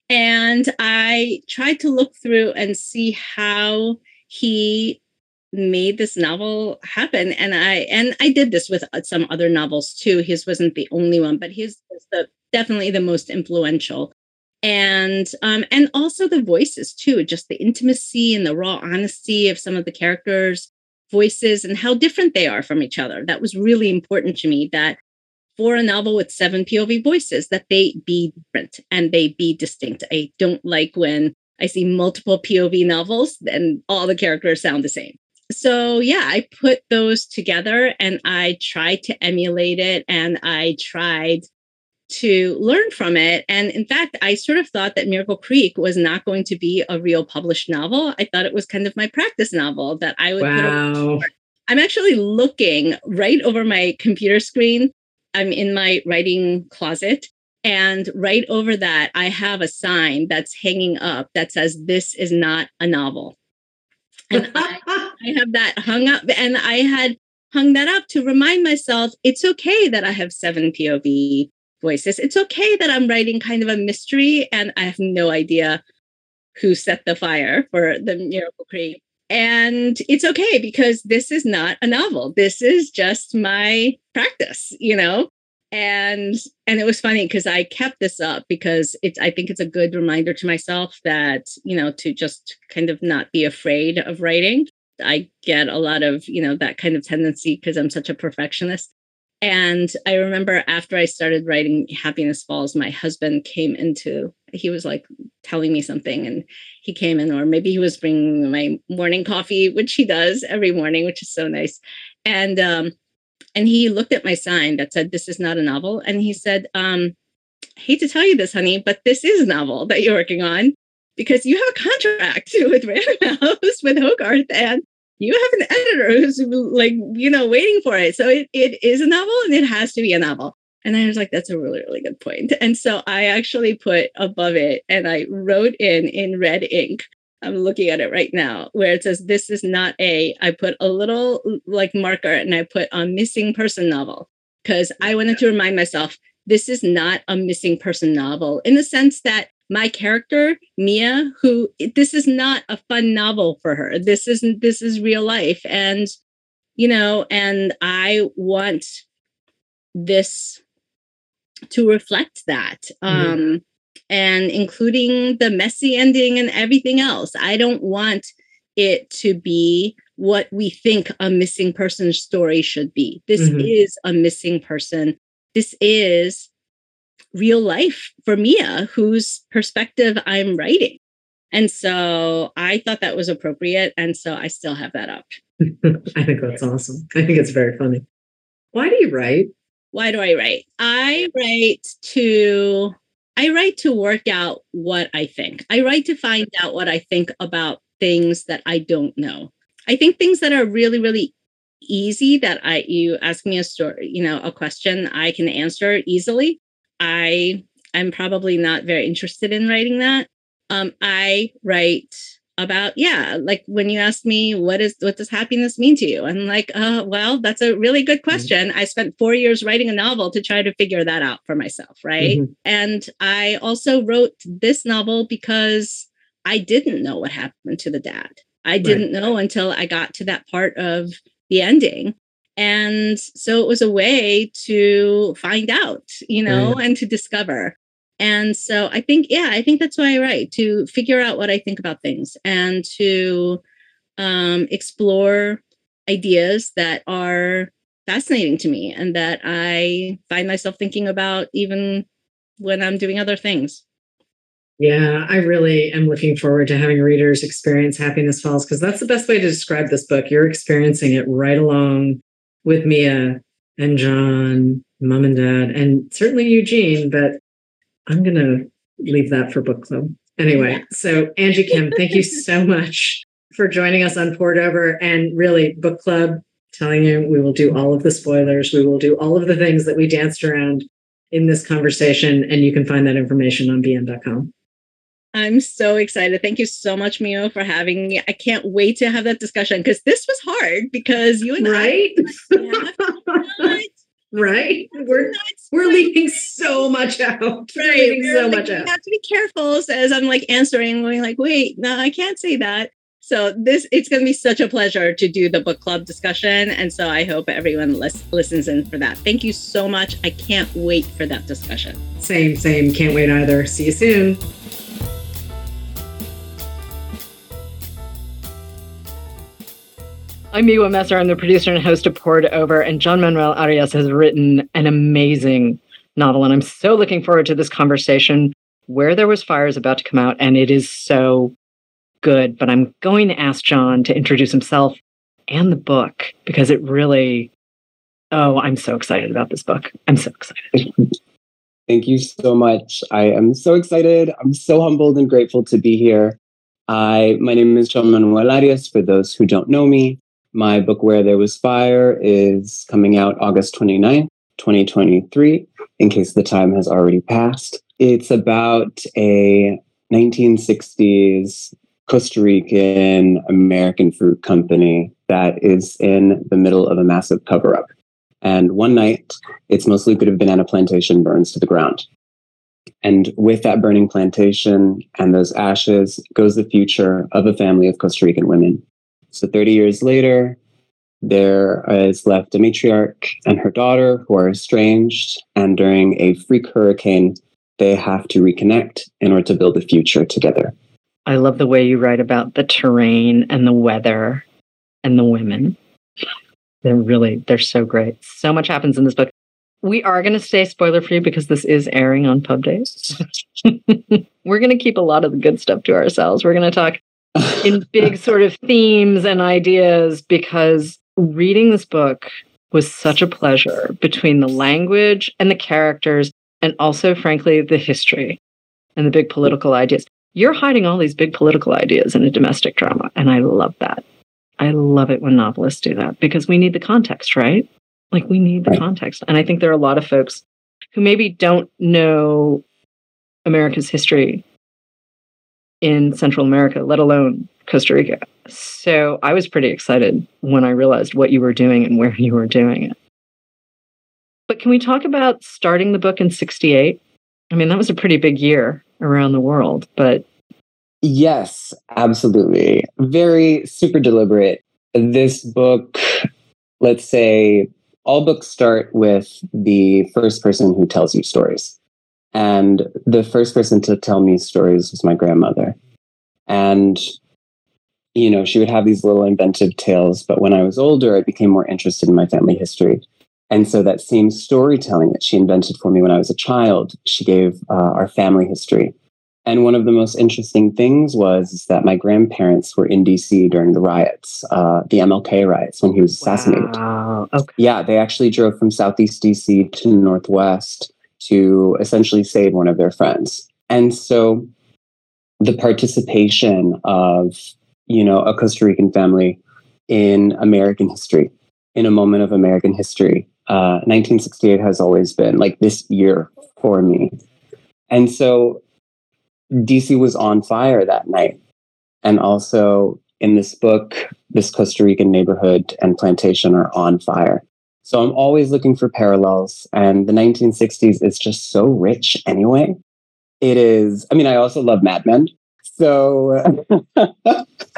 And I tried to look through and see how he made this novel happen and i and i did this with uh, some other novels too his wasn't the only one but his was the definitely the most influential and um and also the voices too just the intimacy and the raw honesty of some of the characters voices and how different they are from each other. That was really important to me that for a novel with seven POV voices, that they be different and they be distinct. I don't like when I see multiple POV novels and all the characters sound the same. So, yeah, I put those together and I tried to emulate it and I tried to learn from it. And in fact, I sort of thought that Miracle Creek was not going to be a real published novel. I thought it was kind of my practice novel that I would wow. I'm actually looking right over my computer screen. I'm in my writing closet. And right over that, I have a sign that's hanging up that says, This is not a novel. And I, I have that hung up. And I had hung that up to remind myself it's okay that I have seven POV voices. It's okay that I'm writing kind of a mystery and I have no idea who set the fire for the Miracle Creek. And it's okay because this is not a novel. This is just my practice, you know? And and it was funny because I kept this up because it's I think it's a good reminder to myself that, you know, to just kind of not be afraid of writing. I get a lot of, you know, that kind of tendency because I'm such a perfectionist. And I remember after I started writing Happiness Falls, my husband came into, he was like telling me something and he came in, or maybe he was bringing my morning coffee, which he does every morning, which is so nice. And, um, and he looked at my sign that said, This is not a novel. And he said, um, hate to tell you this, honey, but this is a novel that you're working on because you have a contract with Random House with Hogarth and you have an editor who's like, you know, waiting for it. So it, it is a novel and it has to be a novel. And I was like, that's a really, really good point. And so I actually put above it and I wrote in in red ink. I'm looking at it right now where it says, this is not a, I put a little like marker and I put a missing person novel because I wanted to remind myself, this is not a missing person novel in the sense that my character mia who this is not a fun novel for her this isn't this is real life and you know and i want this to reflect that. Mm-hmm. Um, and including the messy ending and everything else. I don't want it to be what we think a missing person story should be. This mm-hmm. is a missing person. This is real life for Mia, whose perspective I'm writing. And so I thought that was appropriate. And so I still have that up. I think that's awesome. I think it's very funny. Why do you write? Why do I write? I write to I write to work out what I think. I write to find out what I think about things that I don't know. I think things that are really, really easy that I you ask me a story, you know, a question I can answer easily. I I'm probably not very interested in writing that. Um, I write about yeah like when you ask me what is what does happiness mean to you i'm like uh, well that's a really good mm-hmm. question mm-hmm. i spent four years writing a novel to try to figure that out for myself right mm-hmm. and i also wrote this novel because i didn't know what happened to the dad i didn't know until i got to that part of the ending and so it was a way to find out you know right. and to discover and so I think, yeah, I think that's why I write to figure out what I think about things and to um, explore ideas that are fascinating to me and that I find myself thinking about even when I'm doing other things. Yeah, I really am looking forward to having readers experience Happiness Falls because that's the best way to describe this book. You're experiencing it right along with Mia and John, mom and dad, and certainly Eugene, but I'm going to leave that for book club. Anyway, so Angie Kim, thank you so much for joining us on Poured Over and really book club telling you we will do all of the spoilers. We will do all of the things that we danced around in this conversation. And you can find that information on bn.com. I'm so excited. Thank you so much, Miwa, for having me. I can't wait to have that discussion because this was hard because you and right? I right? We're we're leaving so much out. Right. We're so much out. have to be careful as I'm like answering, going like, wait, no, I can't say that. So this it's going to be such a pleasure to do the book club discussion, and so I hope everyone lis- listens in for that. Thank you so much. I can't wait for that discussion. Same, same. Can't wait either. See you soon. I'm Miwa Messer. I'm the producer and host of Poured Over, and John Manuel Arias has written an amazing novel. And I'm so looking forward to this conversation. Where There Was Fire is about to come out, and it is so good. But I'm going to ask John to introduce himself and the book because it really, oh, I'm so excited about this book. I'm so excited. Thank you so much. I am so excited. I'm so humbled and grateful to be here. I, my name is John Manuel Arias, for those who don't know me. My book, Where There Was Fire, is coming out August 29th, 2023, in case the time has already passed. It's about a 1960s Costa Rican American fruit company that is in the middle of a massive cover up. And one night, its most lucrative banana plantation burns to the ground. And with that burning plantation and those ashes goes the future of a family of Costa Rican women. So 30 years later, there is left a matriarch and her daughter who are estranged. And during a freak hurricane, they have to reconnect in order to build a future together. I love the way you write about the terrain and the weather and the women. They're really, they're so great. So much happens in this book. We are going to stay spoiler free because this is airing on pub days. We're going to keep a lot of the good stuff to ourselves. We're going to talk in big sort of themes and ideas because reading this book was such a pleasure between the language and the characters and also frankly the history and the big political ideas. You're hiding all these big political ideas in a domestic drama and i love that. I love it when novelists do that because we need the context right? Like we need the context. And i think there are a lot of folks who maybe don't know america's history in Central America, let alone Costa Rica. So I was pretty excited when I realized what you were doing and where you were doing it. But can we talk about starting the book in 68? I mean, that was a pretty big year around the world, but. Yes, absolutely. Very super deliberate. This book, let's say, all books start with the first person who tells you stories. And the first person to tell me stories was my grandmother. And, you know, she would have these little inventive tales. But when I was older, I became more interested in my family history. And so that same storytelling that she invented for me when I was a child, she gave uh, our family history. And one of the most interesting things was that my grandparents were in DC during the riots, uh, the MLK riots, when he was assassinated. Wow. Okay. Yeah, they actually drove from Southeast DC to Northwest to essentially save one of their friends. And so the participation of, you know, a Costa Rican family in American history, in a moment of American history, uh, 1968 has always been like this year for me. And so DC was on fire that night. And also in this book, this Costa Rican neighborhood and plantation are on fire. So I'm always looking for parallels. And the 1960s is just so rich anyway. It is, I mean, I also love Mad Men. So the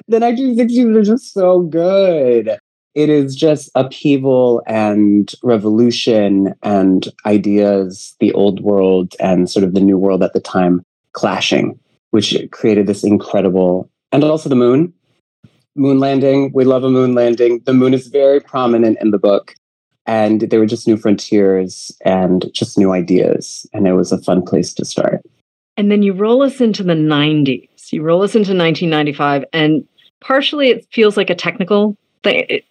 1960s are just so good. It is just upheaval and revolution and ideas, the old world and sort of the new world at the time clashing, which created this incredible, and also the moon. Moon landing. We love a moon landing. The moon is very prominent in the book. And there were just new frontiers and just new ideas. And it was a fun place to start. And then you roll us into the 90s. You roll us into 1995. And partially it feels like a technical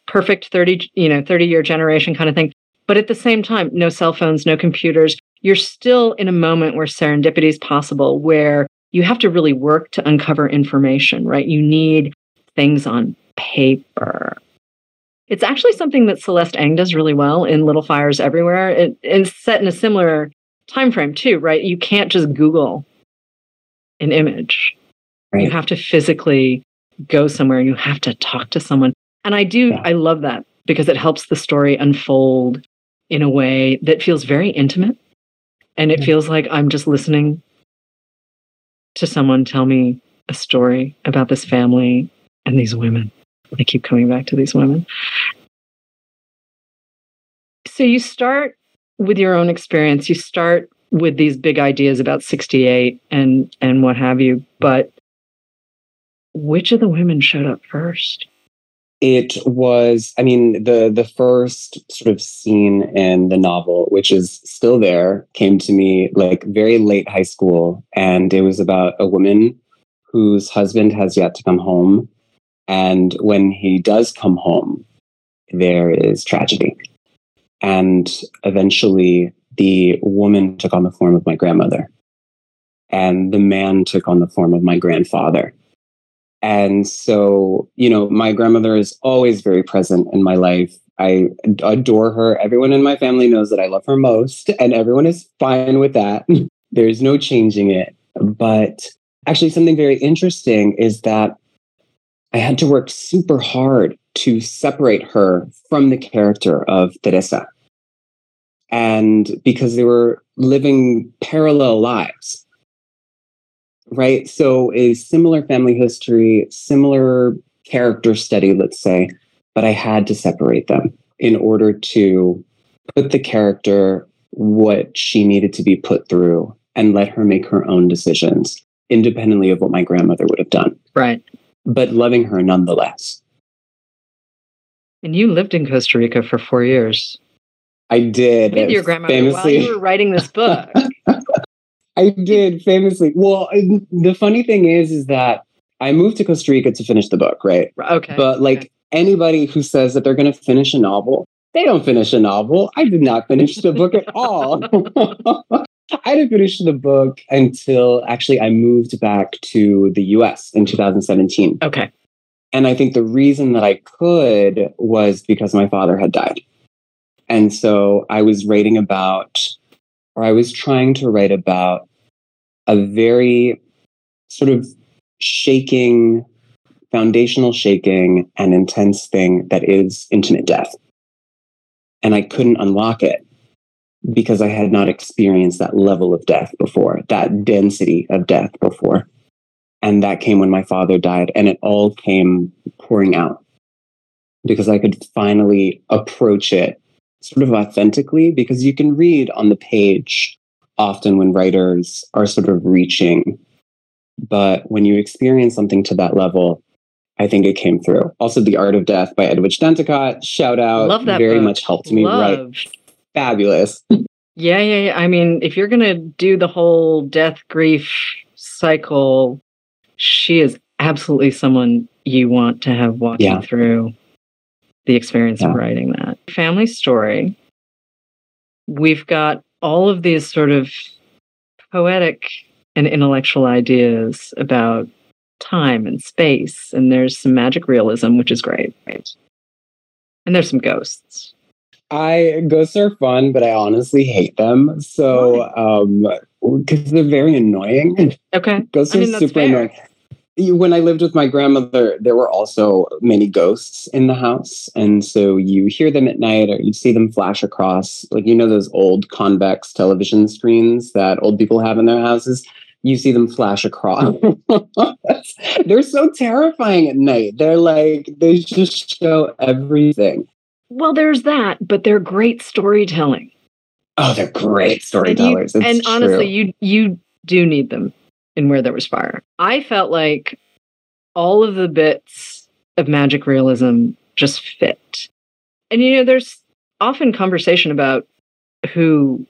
perfect 30, you know, 30 year generation kind of thing. But at the same time, no cell phones, no computers. You're still in a moment where serendipity is possible, where you have to really work to uncover information, right? You need things on paper. It's actually something that Celeste Ng does really well in Little Fires Everywhere. It, it's set in a similar time frame too, right? You can't just Google an image. Right. You have to physically go somewhere. You have to talk to someone. And I do, yeah. I love that because it helps the story unfold in a way that feels very intimate. And it yeah. feels like I'm just listening to someone tell me a story about this family and these women. I keep coming back to these women. So you start with your own experience. You start with these big ideas about 68 and and what have you, but which of the women showed up first? It was, I mean, the the first sort of scene in the novel, which is still there, came to me like very late high school, and it was about a woman whose husband has yet to come home and when he does come home, there is tragedy. And eventually, the woman took on the form of my grandmother, and the man took on the form of my grandfather. And so, you know, my grandmother is always very present in my life. I adore her. Everyone in my family knows that I love her most, and everyone is fine with that. There's no changing it. But actually, something very interesting is that I had to work super hard to separate her from the character of Teresa. And because they were living parallel lives, right? So, a similar family history, similar character study, let's say, but I had to separate them in order to put the character what she needed to be put through and let her make her own decisions independently of what my grandmother would have done. Right but loving her nonetheless. And you lived in Costa Rica for four years. I did. With your grandmother famously. while you were writing this book. I did famously. Well, the funny thing is, is that I moved to Costa Rica to finish the book, right? Okay. But like okay. anybody who says that they're going to finish a novel, they don't finish a novel. I did not finish the book at all. I didn't finish the book until actually I moved back to the US in 2017. Okay. And I think the reason that I could was because my father had died. And so I was writing about, or I was trying to write about a very sort of shaking, foundational shaking, and intense thing that is intimate death. And I couldn't unlock it because I had not experienced that level of death before, that density of death before. And that came when my father died, and it all came pouring out because I could finally approach it sort of authentically because you can read on the page often when writers are sort of reaching. But when you experience something to that level, I think it came through. Also, The Art of Death by Edwidge Danticat, shout out. Love that Very book. much helped me Love. write. Fabulous. Yeah, yeah, yeah. I mean, if you're going to do the whole death grief cycle, she is absolutely someone you want to have walk Yeah. you through the experience of writing that. Family story. We've got all of these sort of poetic and intellectual ideas about time and space, and there's some magic realism, which is great. And there's some ghosts. I ghosts are fun, but I honestly hate them. So, um, because they're very annoying. Okay. Ghosts I are mean, that's super fair. annoying. When I lived with my grandmother, there were also many ghosts in the house. And so you hear them at night or you see them flash across, like, you know, those old convex television screens that old people have in their houses? You see them flash across. They're so terrifying at night. They're like, they just show everything. Well, there's that, but they're great storytelling. Oh, they're great And, you- storytellers. And honestly, you you do need them in Where There Was Fire. I felt like all of the bits of magic realism just fit. And you know, there's often conversation about who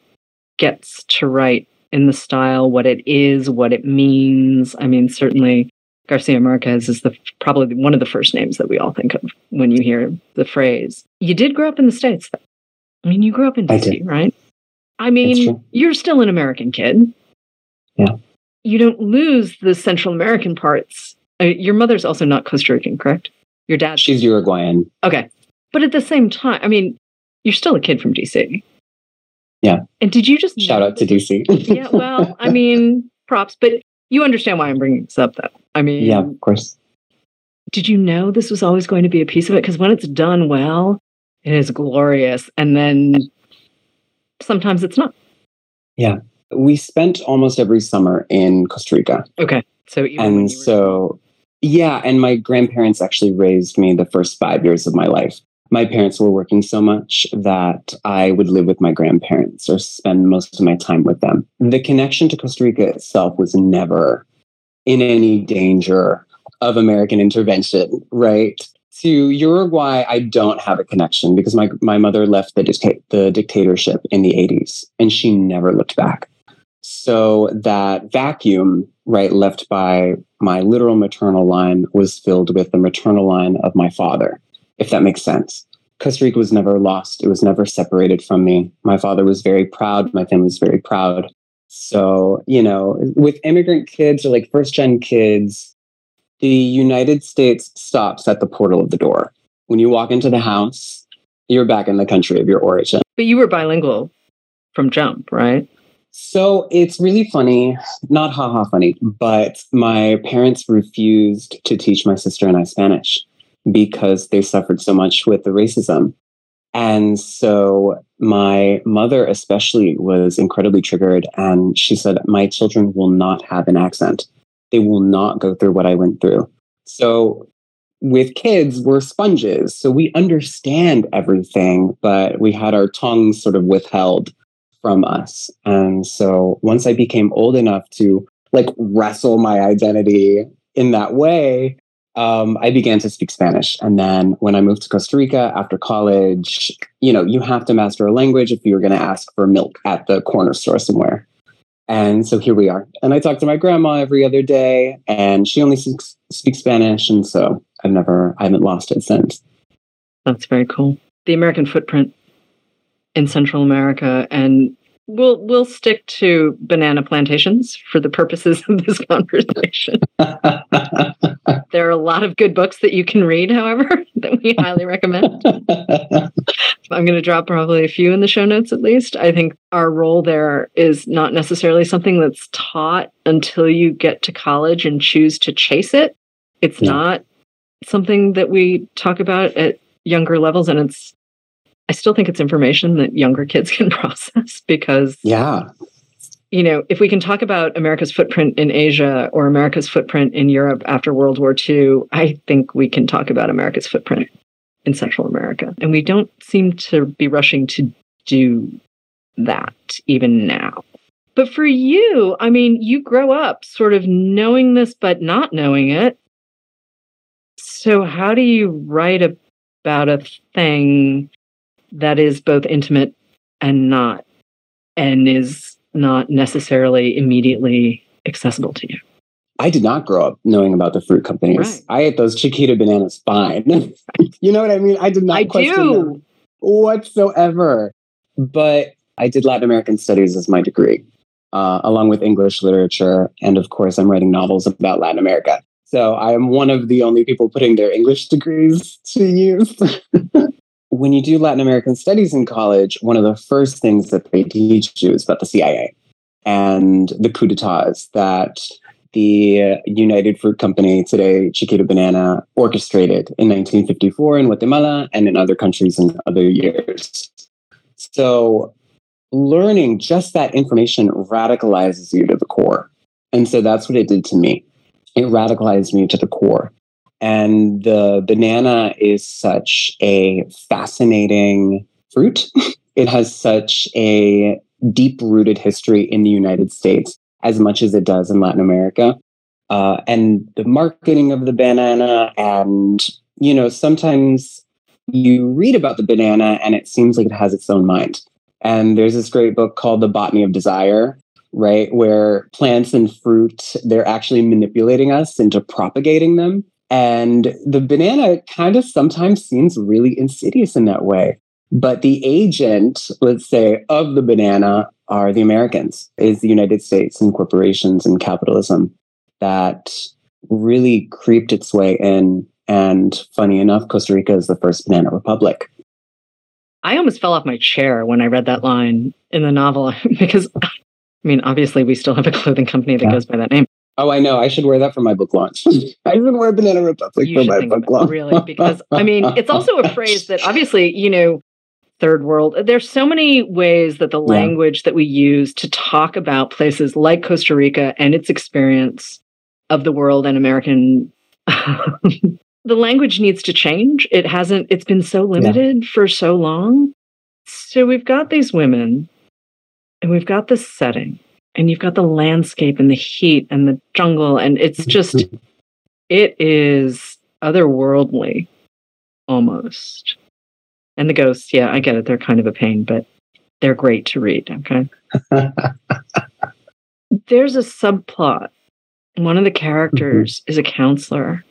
gets to write in the style, what it is, what it means. I mean, certainly Garcia Marquez is the probably one of the first names that we all think of when you hear the phrase. You did grow up in the States, though. I mean, you grew up in DC, did. right? I mean, you're still an American kid. Yeah. You don't lose the Central American parts. Uh, your mother's also not Costa Rican, correct? Your dad. She's Uruguayan. Okay. But at the same time, I mean, you're still a kid from DC. Yeah. And did you just Shout out to DC. yeah, well, I mean, props, but you understand why I'm bringing this up, though. I mean, yeah, of course. did you know this was always going to be a piece of it? Because when it's done well, it is glorious. And then sometimes it's not. Yeah. We spent almost every summer in Costa Rica. Okay. So and were- so, yeah, and my grandparents actually raised me the first five years of my life. My parents were working so much that I would live with my grandparents or spend most of my time with them. The connection to Costa Rica itself was never in any danger of American intervention, right? To Uruguay, I don't have a connection because my, my mother left the, dicta- the dictatorship in the 80s and she never looked back. So that vacuum, right, left by my literal maternal line was filled with the maternal line of my father, if that makes sense. Costa Rica was never lost. It was never separated from me. My father was very proud. My family was very proud. So, you know, with immigrant kids or like first gen kids, the United States stops at the portal of the door. When you walk into the house, you're back in the country of your origin. but you were bilingual from jump, right? So it's really funny, not haha funny, but my parents refused to teach my sister and I Spanish because they suffered so much with the racism. And so my mother, especially, was incredibly triggered. And she said, My children will not have an accent. They will not go through what I went through. So with kids, we're sponges. So we understand everything, but we had our tongues sort of withheld from us. And so once I became old enough to like wrestle my identity in that way, um, I began to speak Spanish. And then when I moved to Costa Rica after college, you know, you have to master a language if you're going to ask for milk at the corner store somewhere. And so here we are. And I talk to my grandma every other day, and she only speaks, speaks Spanish. And so I've never, I haven't lost it since. That's very cool. The American footprint in Central America, and we'll we'll stick to banana plantations for the purposes of this conversation. There are a lot of good books that you can read, however, that we highly recommend. I'm going to drop probably a few in the show notes at least. I think our role there is not necessarily something that's taught until you get to college and choose to chase it. It's Yeah. not something that we talk about at younger levels. And it's, I still think it's information that younger kids can process because yeah. you know, if we can talk about America's footprint in Asia or America's footprint in Europe after World War II, I think we can talk about America's footprint in Central America. And we don't seem to be rushing to do that even now. But for you, I mean, you grow up sort of knowing this, but not knowing it. So, how do you write about a thing that is both intimate and not, and is not necessarily immediately accessible to you? I did not grow up knowing about the fruit companies. Right. I ate those Chiquita bananas fine. you know what I mean? I did not I question do. them whatsoever. But I did Latin American studies as my degree, uh, along with English literature. And of course, I'm writing novels about Latin America. So I am one of the only people putting their English degrees to use. when you do Latin American studies in college, one of the first things that they teach you is about the CIA and the coup d'etats that the United Fruit Company, today Chiquita Banana, orchestrated in 1954 in Guatemala and in other countries in other years. So, learning just that information radicalizes you to the core. And so that's what it did to me. It radicalized me to the core. And the banana is such a fascinating fruit. it has such a deep rooted history in the United States as much as it does in Latin America. Uh, and the marketing of the banana, and, you know, sometimes you read about the banana and it seems like it has its own mind. And there's this great book called The Botany of Desire, right? Where plants and fruit, they're actually manipulating us into propagating them. And the banana kind of sometimes seems really insidious in that way. But the agent, let's say, of the banana are the Americans, is the United States and corporations and capitalism that really creeped its way in. And funny enough, Costa Rica is the first banana republic. I almost fell off my chair when I read that line in the novel because, I mean, obviously, we still have a clothing company that yeah. goes by that name. Oh, I know. I should wear that for my book launch. I should wear Banana Republic you for my book launch. Really, because I mean, it's also a phrase that obviously, you know, third world. There's so many ways that the yeah. language that we use to talk about places like Costa Rica and its experience of the world and American the language needs to change. It hasn't it's been so limited yeah. for so long. So we've got these women and we've got this setting and you've got the landscape and the heat and the jungle and it's just it is otherworldly almost and the ghosts, yeah, I get it. They're kind of a pain, but they're great to read. Okay. There's a subplot. One of the characters mm-hmm. is a counselor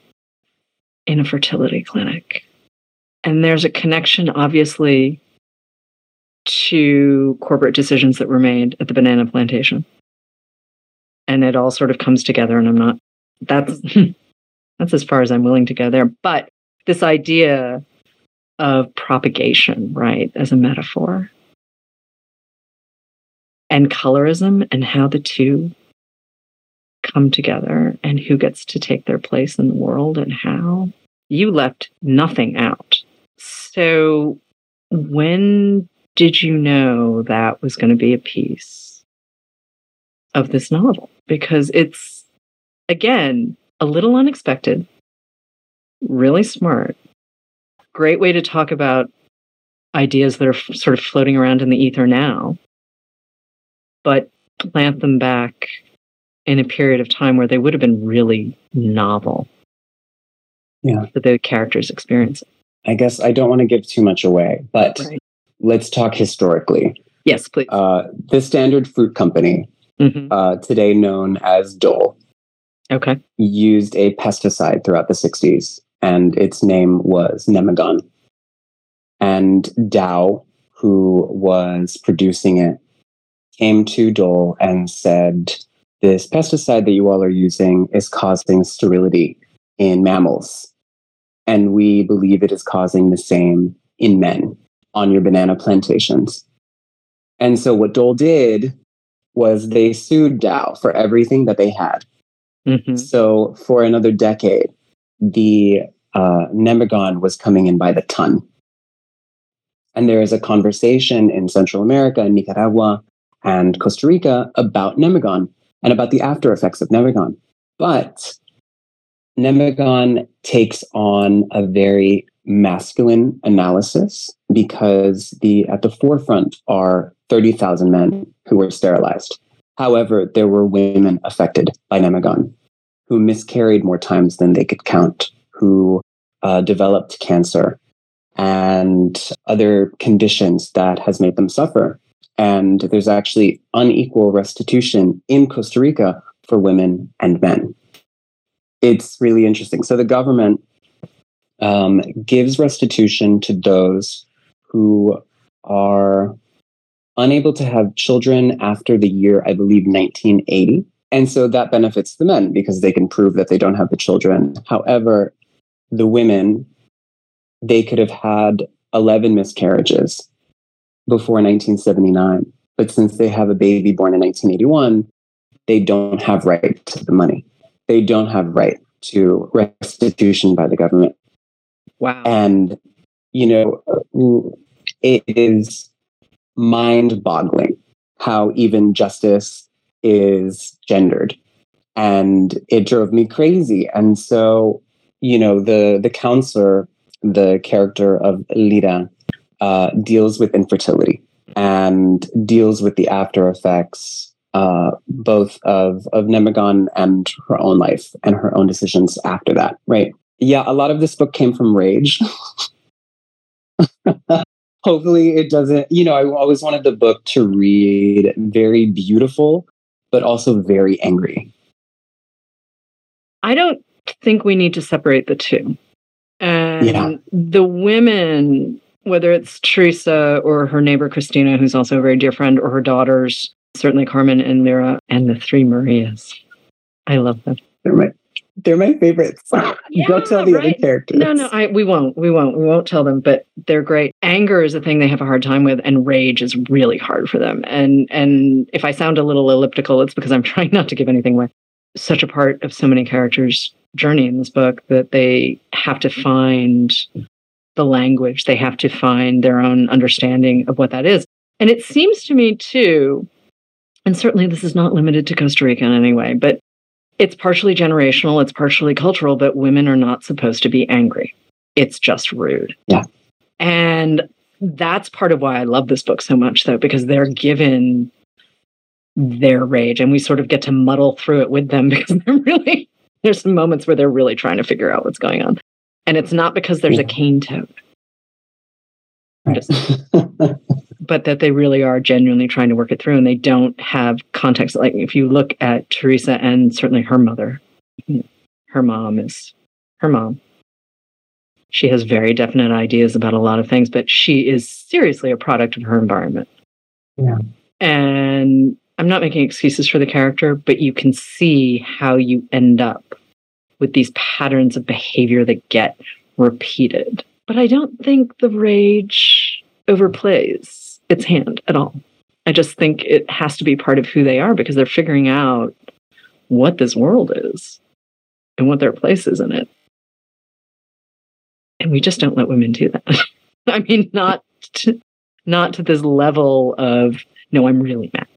in a fertility clinic. And there's a connection, obviously, to corporate decisions that were made at the banana plantation. And it all sort of comes together. And I'm not, that's, that's as far as I'm willing to go there. But this idea of propagation, right, as a metaphor, and colorism and how the two come together and who gets to take their place in the world and how. You left nothing out. So, when did you know that was going to be a piece of this novel? Because it's, again, a little unexpected, really smart, great way to talk about ideas that are f- sort of floating around in the ether now, but plant them back in a period of time where they would have been really novel. Yeah. For the characters' experience. I guess I don't want to give too much away, but right. Let's talk historically. Yes, please. Uh, the Standard Fruit Company, mm-hmm. uh, today known as Dole, okay, used a pesticide throughout the 60s and its name was Nemagon. And Dow, who was producing it, came to Dole and said, This pesticide that you all are using is causing sterility in mammals. And we believe it is causing the same in men on your banana plantations. And so what Dole did was they sued Dow for everything that they had. Mm-hmm. So for another decade, the uh, Nemagon was coming in by the ton. And there is a conversation in Central America, in Nicaragua, and Costa Rica about Nemagon and about the after effects of Nemagon. But Nemagon takes on a very masculine analysis because the at the forefront are 30,000 men who were sterilized. However, there were women affected by Nemagon who miscarried more times than they could count, who uh, developed cancer and other conditions that has made them suffer. And there's actually unequal restitution in Costa Rica for women and men. It's really interesting. So the government um, gives restitution to those who are unable to have children after the year, I believe, 1980. And so that benefits the men because they can prove that they don't have the children. However, the women, they could have had 11 miscarriages before 1979. But since they have a baby born in 1981, they don't have right to the money. They don't have right to restitution by the government. Wow. And, you know, it is mind boggling how even justice is gendered. And it drove me crazy. And so, you know, the, the counselor, the character of Lida, uh, deals with infertility and deals with the after effects uh, both of of Nemagon and her own life and her own decisions after that. Right? Yeah, a lot of this book came from rage. Hopefully, it doesn't. You know, I always wanted the book to read very beautiful, but also very angry. I don't think we need to separate the two. And yeah. the women, whether it's Teresa or her neighbor Christina, who's also a very dear friend, or her daughters, certainly Carmen and Lyra, and the three Marias. I love them. They're my, they're my favorites. Yeah, Go tell the right? other characters. No, no, I, we won't. We won't. We won't tell them. But they're great. Anger is a thing they have a hard time with, and rage is really hard for them. And and if I sound a little elliptical, it's because I'm trying not to give anything away. Such a part of so many characters' journey in this book that they have to find the language. They have to find their own understanding of what that is. And it seems to me too and certainly this is not limited to Costa Rica in any way, but it's partially generational, it's partially cultural, but women are not supposed to be angry. It's just rude. Yeah. And that's part of why I love this book so much, though, because they're given their rage and we sort of get to muddle through it with them because they're really, there's some moments where they're really trying to figure out what's going on. And it's not because there's yeah. a cane toad. Just, but that they really are genuinely trying to work it through and they don't have context. Like if you look at Teresa and certainly her mother, her mom is her mom. She has very definite ideas about a lot of things, but she is seriously a product of her environment. Yeah. And I'm not making excuses for the character, but you can see how you end up with these patterns of behavior that get repeated. But I don't think the rage overplays its hand at all. I just think it has to be part of who they are because they're figuring out what this world is and what their place is in it. And we just don't let women do that. I mean, not to, not to this level of no, I'm really mad.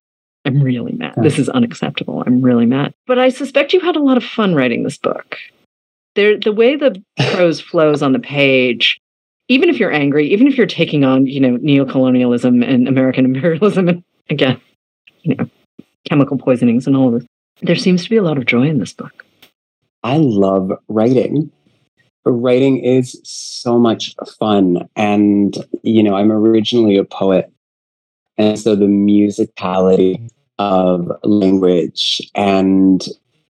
I'm really mad. This is unacceptable. I'm really mad. But I suspect you had a lot of fun writing this book. There, the way the prose flows on the page even if you're angry, even if you're taking on, you know, neocolonialism and American imperialism, and again, you know, chemical poisonings and all of this, there seems to be a lot of joy in this book. I love writing. Writing is so much fun. And, you know, I'm originally a poet. And so the musicality of language and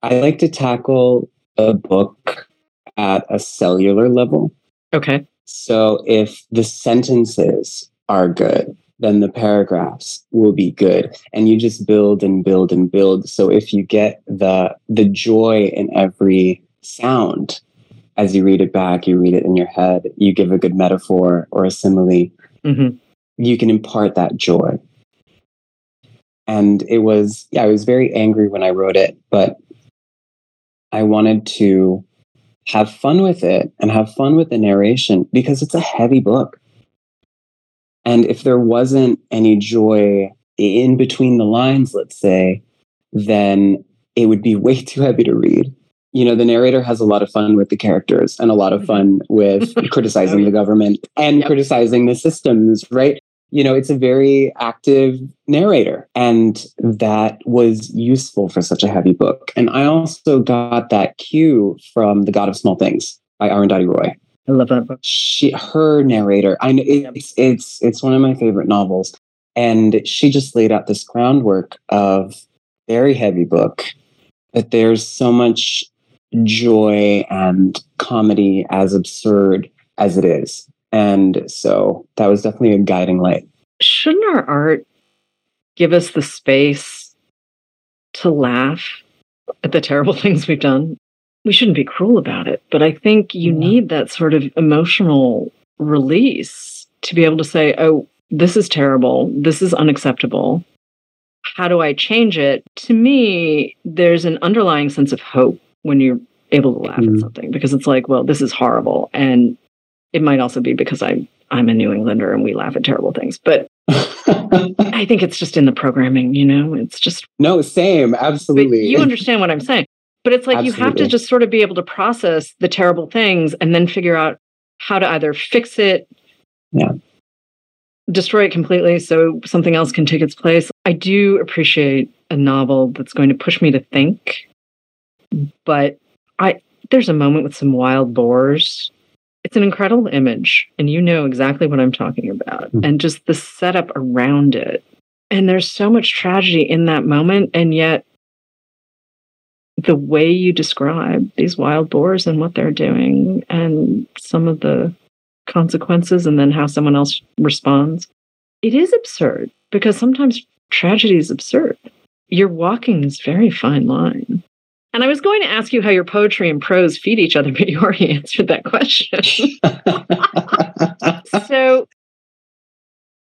I like to tackle a book at a cellular level. Okay. So if the sentences are good, then the paragraphs will be good. And you just build and build and build. So if you get the the joy in every sound as you read it back you read it in your head you give a good metaphor or a simile mm-hmm. you can impart that joy. And it was yeah i was very angry when i wrote it but i wanted to have fun with it and have fun with the narration because it's a heavy book. And if there wasn't any joy in between the lines, let's say, then it would be way too heavy to read. you know, the narrator has a lot of fun with the characters and a lot of mm-hmm. fun with criticizing the government and Yep. criticizing the systems, right? You know, it's a very active narrator, and that was useful for such a heavy book. And I also got that cue from The God of Small Things by Arundhati Roy. I love that book. She, her narrator, I know it's it's it's one of my favorite novels, and she just laid out this groundwork of very heavy book but there's so much joy and comedy as absurd as it is. And so that was definitely a guiding light. Shouldn't our art give us the space to laugh at the terrible things we've done? We shouldn't be cruel about it, but I think you Yeah. need that sort of emotional release to be able to say, oh, this is terrible. This is unacceptable. How do I change it? To me, there's an underlying sense of hope when you're able to laugh Mm. at something because it's like, well, this is horrible. And it might also be because I'm I'm a New Englander and we laugh at terrible things. But I think it's just in the programming, you know? It's just, no, same, but absolutely. you understand what I'm saying. But it's like you have to just sort of be able to process the terrible things and then figure out how to either fix it, Yeah. destroy it completely so something else can take its place. I do appreciate a novel that's going to push me to think, but I there's a moment with some wild boars. It's an incredible image, and you know exactly what I'm talking about, Mhm. and just the setup around it. And there's so much tragedy in that moment, and yet the way you describe these wild boars and what they're doing, and some of the consequences, and then how someone else responds, it is absurd because sometimes tragedy is absurd. You're walking this very fine line. And I was going to ask you how your poetry and prose feed each other, but you already answered that question. so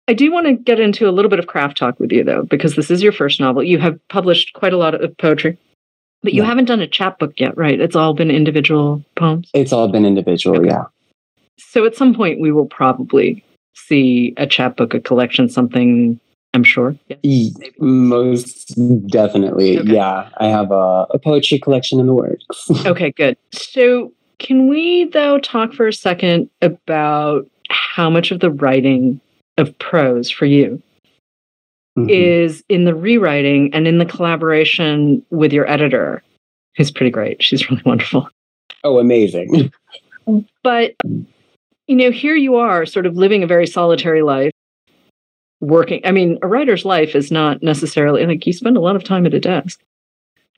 I do want to get into a little bit of craft talk with you, though, because this is your first novel. You have published quite a lot of poetry, but you Yeah. haven't done a chapbook yet, right? It's all been individual poems. it's all been individual, Okay. yeah. So at some point, we will probably see a chapbook, a collection, something. I'm sure. Yeah. Most definitely, Okay. yeah. I have a, a poetry collection in the works. Okay, good. So, can we though talk for a second about how much of the writing of prose for you Mhm. is in the rewriting and in the collaboration with your editor, who's pretty great. She's really wonderful. oh, amazing. But, you know, here you are sort of living a very solitary life, working. I mean, a writer's life is not necessarily like you spend a lot of time at a desk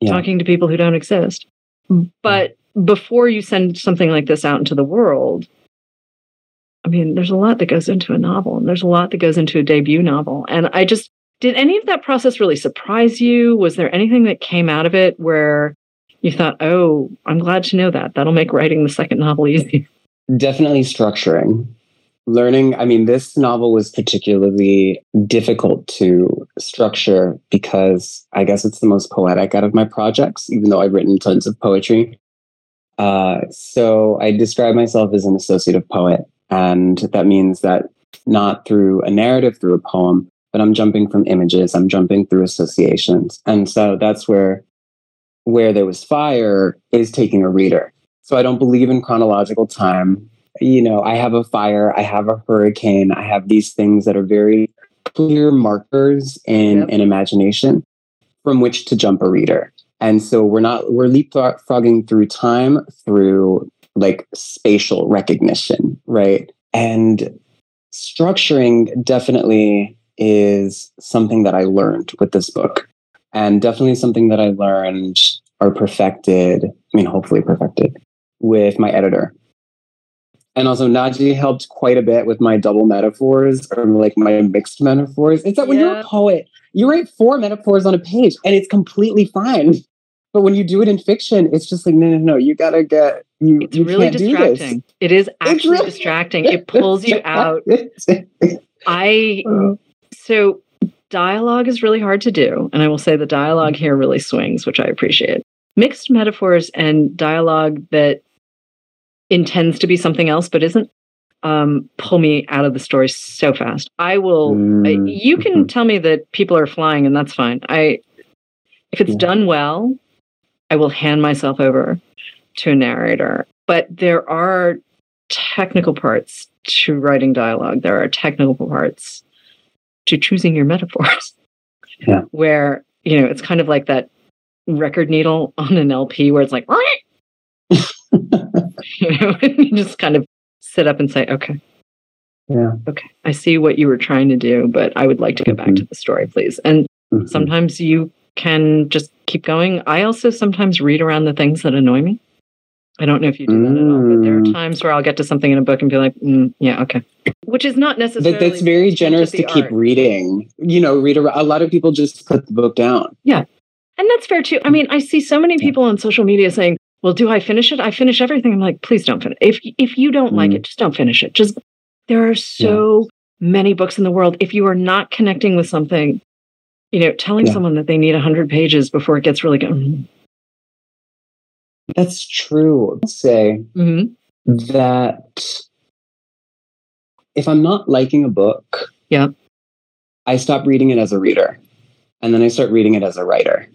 Yeah. talking to people who don't exist. But before you send something like this out into the world, I mean, there's a lot that goes into a novel, and there's a lot that goes into a debut novel. And I just, did any of that process really surprise you? Was there anything that came out of it where you thought, oh, I'm glad to know that? That'll make writing the second novel easy. Definitely structuring. Learning, I mean, this novel was particularly difficult to structure because I guess it's the most poetic out of my projects, even though I've written tons of poetry. Uh, so I describe myself as an associative poet. And that means that not through a narrative, through a poem, but I'm jumping from images, I'm jumping through associations. And so that's where where there was fire is taking a reader. So I don't believe in chronological time. You know, I have a fire, I have a hurricane, I have these things that are very clear markers in Yep. an imagination from which to jump a reader. And so we're not we're leapfrogging through time through like spatial recognition, right? And structuring definitely is something that I learned with this book. And definitely something that I learned or perfected, I mean, hopefully perfected with my editor. And also, Naji helped quite a bit with my double metaphors or like my mixed metaphors. It's that when you're a poet, you write four metaphors on a page and it's completely fine. But when you do it in fiction, it's just like, no, no, no, you gotta get, you, It's you really can't do this. distracting. It is actually really- distracting. It pulls you out. I so dialogue is really hard to do and i will say the dialogue here really swings which i appreciate mixed metaphors and dialogue that intends to be something else but isn't um, pull me out of the story so fast i will I, Mm, you can mhm. tell me that people are flying and that's fine i if it's Yeah. done well I will hand myself over to a narrator. But there are technical parts to writing dialogue. There are technical parts to choosing your metaphors. Yeah. Where, you know, it's kind of like that record needle on an LP where it's like, you know, you just kind of sit up and say, okay, Yeah. okay, I see what you were trying to do, but I would like to go back Mhm. to the story, please. And Mhm. sometimes you can just keep going. I also sometimes read around the things that annoy me. I don't know if you do that at all, but there are Mm. times where I'll get to something in a book and be like, mm, yeah, okay. Which is not necessarily. That, that's very generous to the keep reading. You know, read a, a lot of people just put the book down. Yeah. And that's fair too. I mean, I see so many people on social media saying, "Well, do I finish it? I finish everything." I'm like, "Please don't finish. If if you don't like Mm. it, just don't finish it. Just there are so many books in the world. If you are not connecting with something, you know, telling Yeah. someone that they need 100 pages before it gets really good. mm That's true. I'll say Mhm. that if I'm not liking a book, Yeah. I stop reading it as a reader. And then I start reading it as a writer.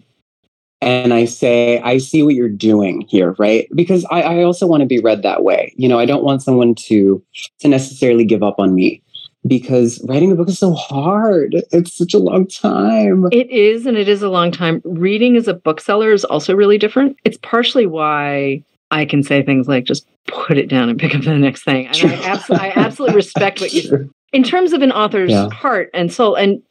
And I say, I see what you're doing here, right? Because I, I also want to be read that way. You know, I don't want someone to to necessarily give up on me because writing a book is so hard. It's such a long time. It is, and it is a long time. Reading as a bookseller is also really different. It's partially why I can say things like, just put it down and pick up the next thing. And I, abso- I absolutely respect what you in terms of an author's Yeah. heart and soul and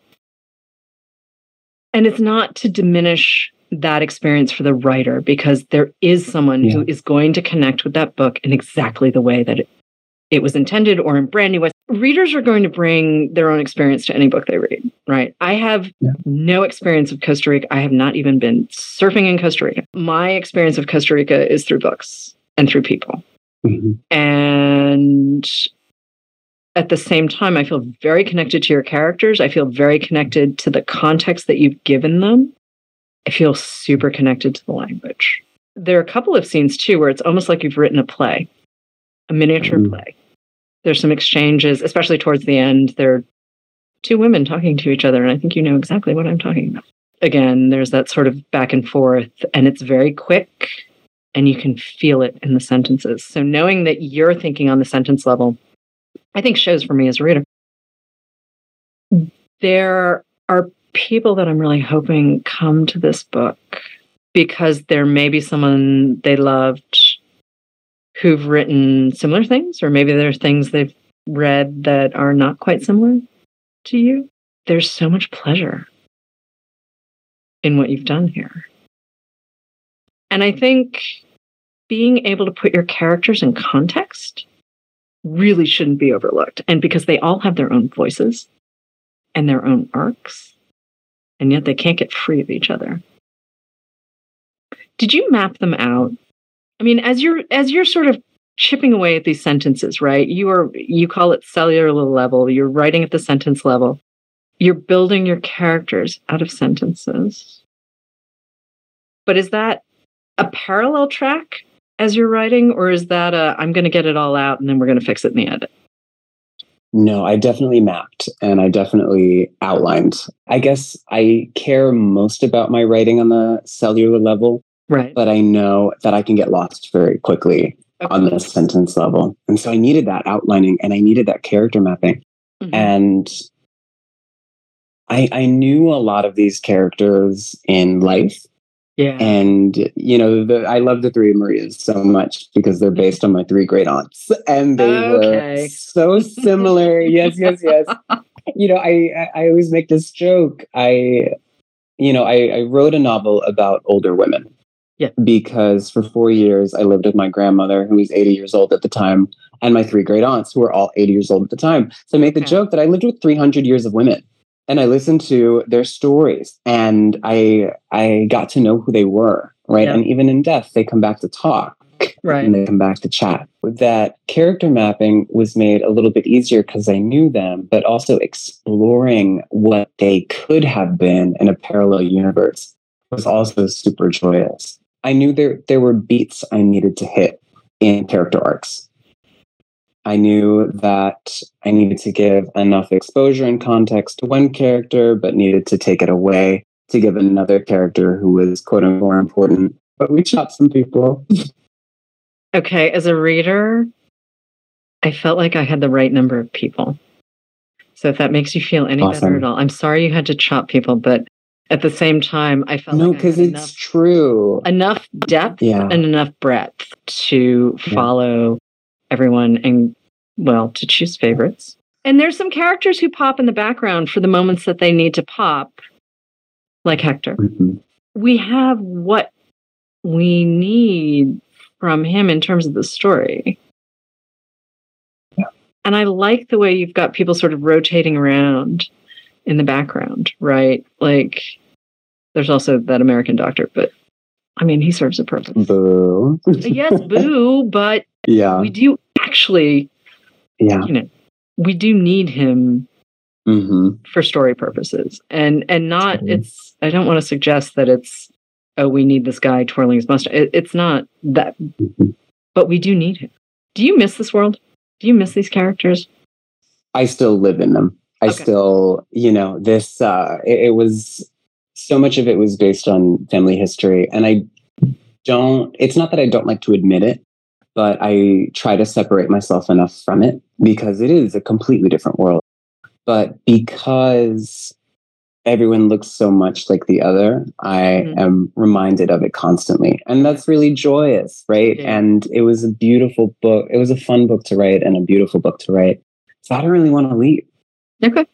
and it's not to diminish that experience for the writer because there is someone who is going to connect with that book in exactly the way that it, it was intended or in brand new ways readers are going to bring their own experience to any book they read right i have Yeah. no experience of costa rica i have not even been surfing in costa rica my experience of costa rica is through books and through people Mhm. and at the same time, I feel very connected to your characters. I feel very connected to the context that you've given them. I feel super connected to the language. There are a couple of scenes too where it's almost like you've written a play, a miniature Mm. play. There's some exchanges, especially towards the end. There are two women talking to each other, and I think you know exactly what I'm talking about. Again, there's that sort of back and forth, and it's very quick and you can feel it in the sentences. So knowing that you're thinking on the sentence level, I think shows for me as a reader. There are people that I'm really hoping come to this book because there may be someone they loved who've written similar things, or maybe there are things they've read that are not quite similar to you. There's so much pleasure in what you've done here. And I think being able to put your characters in context really shouldn't be overlooked. And because they all have their own voices and their own arcs, and yet they can't get free of each other. Did you map them out? I mean, as you're as you're sort of chipping away at these sentences, right? You are you call it cellular level, you're writing at the sentence level. You're building your characters out of sentences. But is that a parallel track as you're writing, or is that a I'm going to get it all out and then we're going to fix it in the edit? No, I definitely mapped and I definitely outlined. I guess I care most about my writing on the cellular level, Right. but I know that I can get lost very quickly on the sentence level. And so I needed that outlining and I needed that character mapping. Mhm. And I, I knew a lot of these characters in life. Yeah. And, you know, the, I love the three Marias so much because they're mm-hmm. based on my three great aunts. And they Okay. were so similar. yes, yes, yes. You know, I, I, always make this joke. I, you know, I, I wrote a novel about older women. Yeah. Because for four years, I lived with my grandmother, who was 80 years old at the time, and my three great aunts, who were all 80 years old at the time. So I make the Okay. joke that I lived with 300 years of women and I listened to their stories and I I got to know who they were, right? Yeah. And even in death, they come back to talk right. and they come back to chat. That character mapping was made a little bit easier because I knew them, but also exploring what they could have been in a parallel universe was also super joyous. I knew there there were beats I needed to hit in character arcs. I knew that I needed to give enough exposure and context to one character, but needed to take it away to give another character who was quote unquote more important. but we chopped some people. Okay, as a reader, I felt like I had the right number of people. So if that makes you feel any better at all, I'm sorry you had to chop people, but at the same time, I felt No, because had it's enough, true. enough depth Yeah. and enough breadth to Yeah. follow everyone and well to choose favorites. And there's some characters who pop in the background for the moments that they need to pop, like Hector. Mhm. We have what we need from him in terms of the story. And I like the way you've got people sort of rotating around in the background, right? Like there's also that American doctor, but I mean, he serves a purpose. Boo. yes, boo, but yeah. we do actually, Yeah. you know, we do need him hmm for story purposes. And and not Mhm. it's I don't want to suggest that it's oh we need this guy twirling his mustache. It, it's not that Mhm. but we do need him. Do you miss this world? Do you miss these characters? I still live in them. I Okay. still, you know, this, uh, it, it was so much of it was based on family history. And I don't, it's not that I don't like to admit it, but I try to separate myself enough from it because it is a completely different world. But because everyone looks so much like the other, I Mhm. am reminded of it constantly. And that's really joyous, right? Yeah. And it was a beautiful book. It was a fun book to write and a beautiful book to write. So I don't really want to leave. Okay.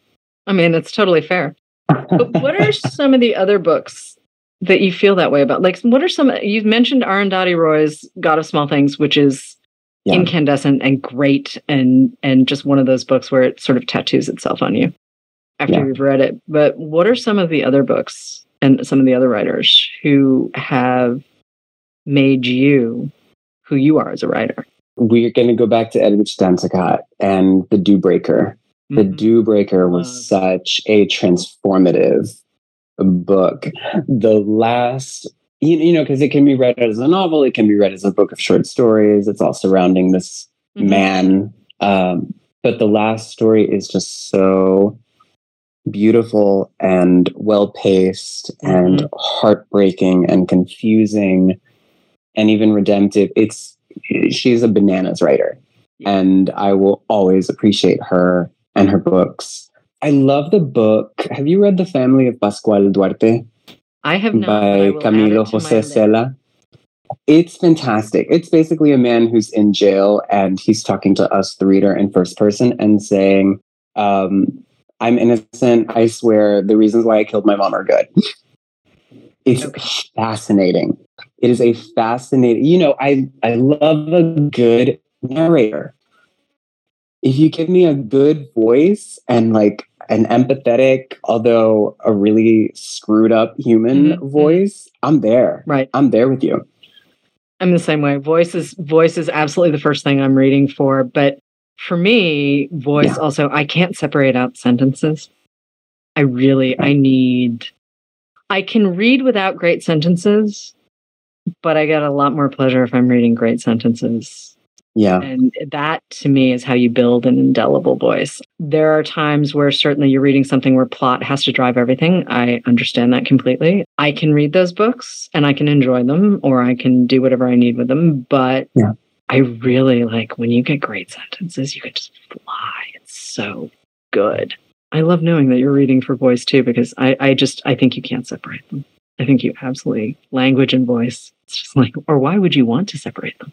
I mean, it's totally fair. But what are some of the other books that you feel that way about? Like, what are some? You've mentioned Arundhati Roy's God of Small Things, which is Yeah. incandescent and great, and and just one of those books where it sort of tattoos itself on you after Yeah. you've read it. But what are some of the other books and some of the other writers who have made you who you are as a writer? We're going to go back to Edwidge Danticat and The Dew Breaker. The Mhm. Dew Breaker was such a transformative book. The last, you, you know, because it can be read as a novel, it can be read as a book of short stories. It's all surrounding this Mhm. man. Um, but the last story is just so beautiful and well paced and heartbreaking and confusing and even redemptive. It's she's a bananas writer, Yeah. and I will always appreciate her and her books. I love the book. Have you read The Family of Pascual Duarte? I have not. by will add it Camilo Jose. Cela. It's fantastic. It's basically a man who's in jail and he's talking to us, the reader, in first person and saying, um, I'm innocent. I swear the reasons why I killed my mom are good. It's Okay. fascinating. It is a fascinating, you know, I, I love a good narrator. If you give me a good voice and like an empathetic, although a really screwed up human Mhm, mhm. voice, I'm there. Right. I'm there with you. I'm the same way. Voice is voice is absolutely the first thing I'm reading for, but for me, voice Yeah. also I can't separate out sentences. I really I need I can read without great sentences, but I get a lot more pleasure if I'm reading great sentences. Yeah. And that to me is how you build an indelible voice. There are times where certainly you're reading something where plot has to drive everything. I understand that completely. I can read those books and I can enjoy them or I can do whatever I need with them. But Yeah. I really like when you get great sentences, you can just fly. It's so good. I love knowing that you're reading for voice too, because I, I just I think you can't separate them. I think you absolutely language and voice. It's just like, or why would you want to separate them?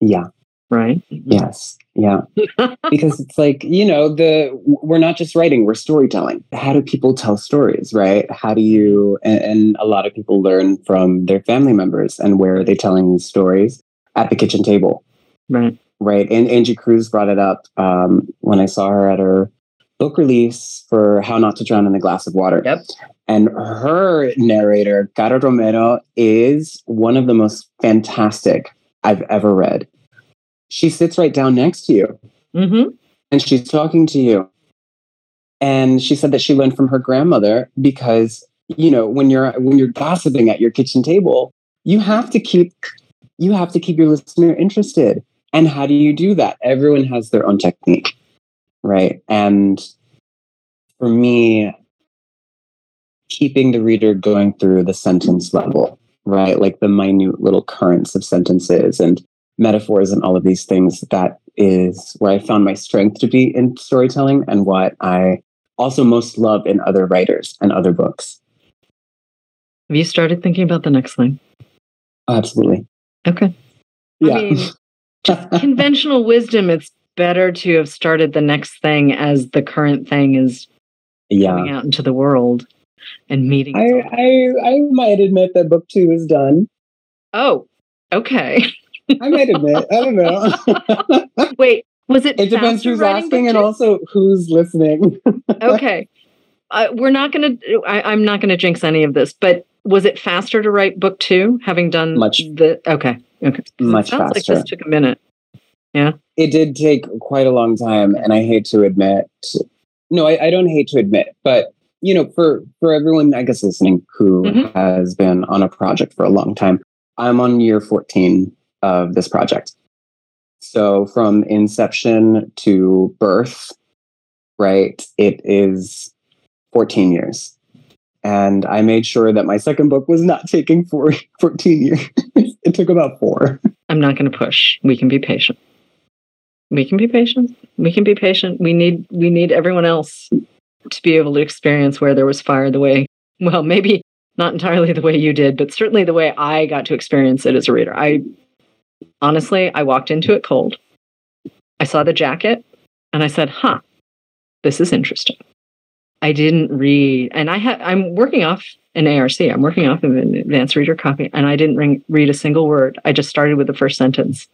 Yeah. Right? Yes. Yeah. because it's like, you know, the we're not just writing, we're storytelling. How do people tell stories, right? How do you and, and a lot of people learn from their family members and where are they telling these stories? At the kitchen table. right. right? And Angie Cruz brought it up um, when I saw her at her book release for How Not to Drown in a Glass of Water. Yep. And her narrator, Cara Romero, is one of the most fantastic I've ever read. She sits right down next to you Mm-hmm. and she's talking to you. And she said that she learned from her grandmother because, you know, when you're when you're gossiping at your kitchen table, you have to keep you have to keep your listener interested. And how do you do that? Everyone has their own technique, right? And for me, keeping the reader going through the sentence level, right? Like the minute little currents of sentences and metaphors and all of these things. That is where I found my strength to be in storytelling and what I also most love in other writers and other books. Have you started thinking about the next thing? Absolutely. Okay. Yeah. I mean, just conventional wisdom, it's better to have started the next thing as the current thing is yeah. coming out into the world and meeting. I, I, I might admit that book two is done. Oh, okay. I might admit. I don't know. Wait, was it? It depends who's asking and also who's listening. okay. Uh, we're not going to, I'm not going to jinx any of this, but was it faster to write book two, having done Much. the, okay. okay, Much it sounds faster. like this took a minute. Yeah, it did take quite a long time and i hate to admit no I, I don't hate to admit but you know for for everyone i guess listening who Mhm. has been on a project for a long time i'm on year 14 of this project so from inception to birth right it is 14 years and i made sure that my second book was not taking four, 14 years it took about four I'm not going to push. We can be patient. We can be patient. We can be patient. We need we need everyone else to be able to experience where there was fire the way well, maybe not entirely the way you did, but certainly the way I got to experience it as a reader. I honestly, I walked into it cold. I saw the jacket and I said, "Huh. This is interesting." I didn't read and I had I'm working off an ARC. I'm working off of an advanced reader copy, and I didn't ring, read a single word. I just started with the first sentence.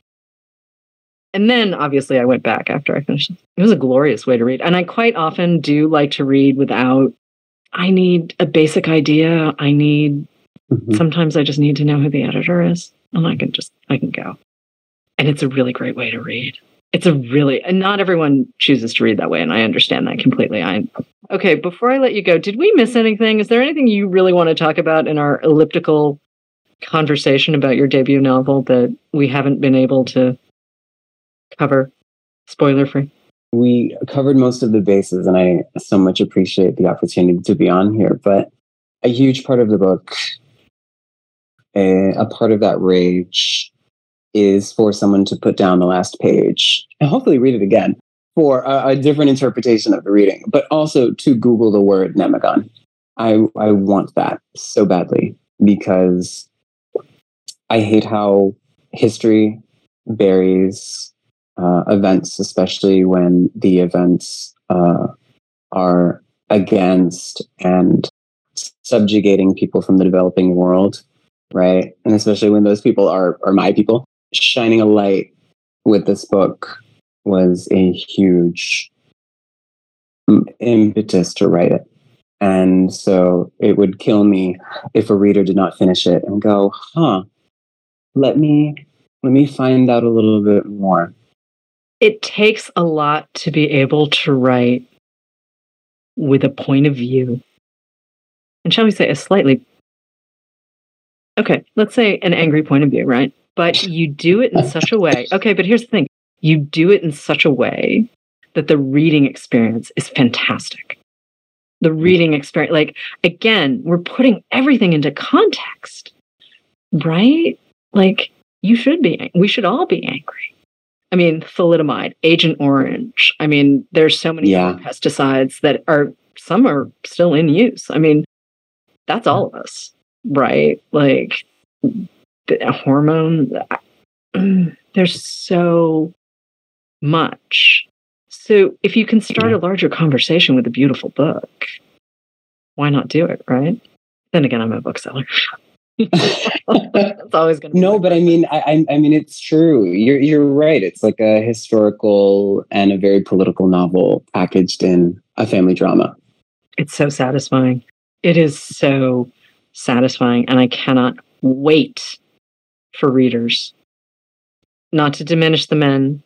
And then obviously I went back after I finished. It was a glorious way to read. And I quite often do like to read without, I need a basic idea. I need, Mhm. sometimes I just need to know who the editor is, and I can just, I can go. And it's a really great way to read. It's a really, and not everyone chooses to read that way. And I understand that completely. I, okay, before I let you go, did we miss anything? Is there anything you really want to talk about in our elliptical conversation about your debut novel that we haven't been able to cover spoiler free? we covered most of the bases and i so much appreciate the opportunity to be on here but a huge part of the book a, a part of that rage is for someone to put down the last page and hopefully read it again for a, a different interpretation of the reading but also to google the word nemagon. I i want that so badly because i hate how history buries uh, events, especially when the events uh, are against and subjugating people from the developing world, right? And especially when those people are are my people. Shining a light with this book was a huge impetus to write it. And so it would kill me if a reader did not finish it and go, huh, let me let me find out a little bit more. It takes a lot to be able to write with a point of view. And shall we say a slightly, okay, let's say an angry point of view, right? But you do it in such a way. Okay, but here's the thing you do it in such a way that the reading experience is fantastic. The reading experience, like, again, we're putting everything into context, right? Like, you should be, we should all be angry. I mean, thalidomide, Agent Orange. I mean, there's so many Yeah. pesticides that are, some are still in use. I mean, that's all of us, right? Like, the hormone, there's so much. So if you can start a larger conversation with a beautiful book, why not do it, right? Then again, I'm a bookseller. it's always going to be No, but I mean, I, I, I mean, it's true. You're, you're right. It's like a historical and a very political novel packaged in a family drama. it's so satisfying. It is so satisfying, and I cannot wait for readers. Not to diminish the men,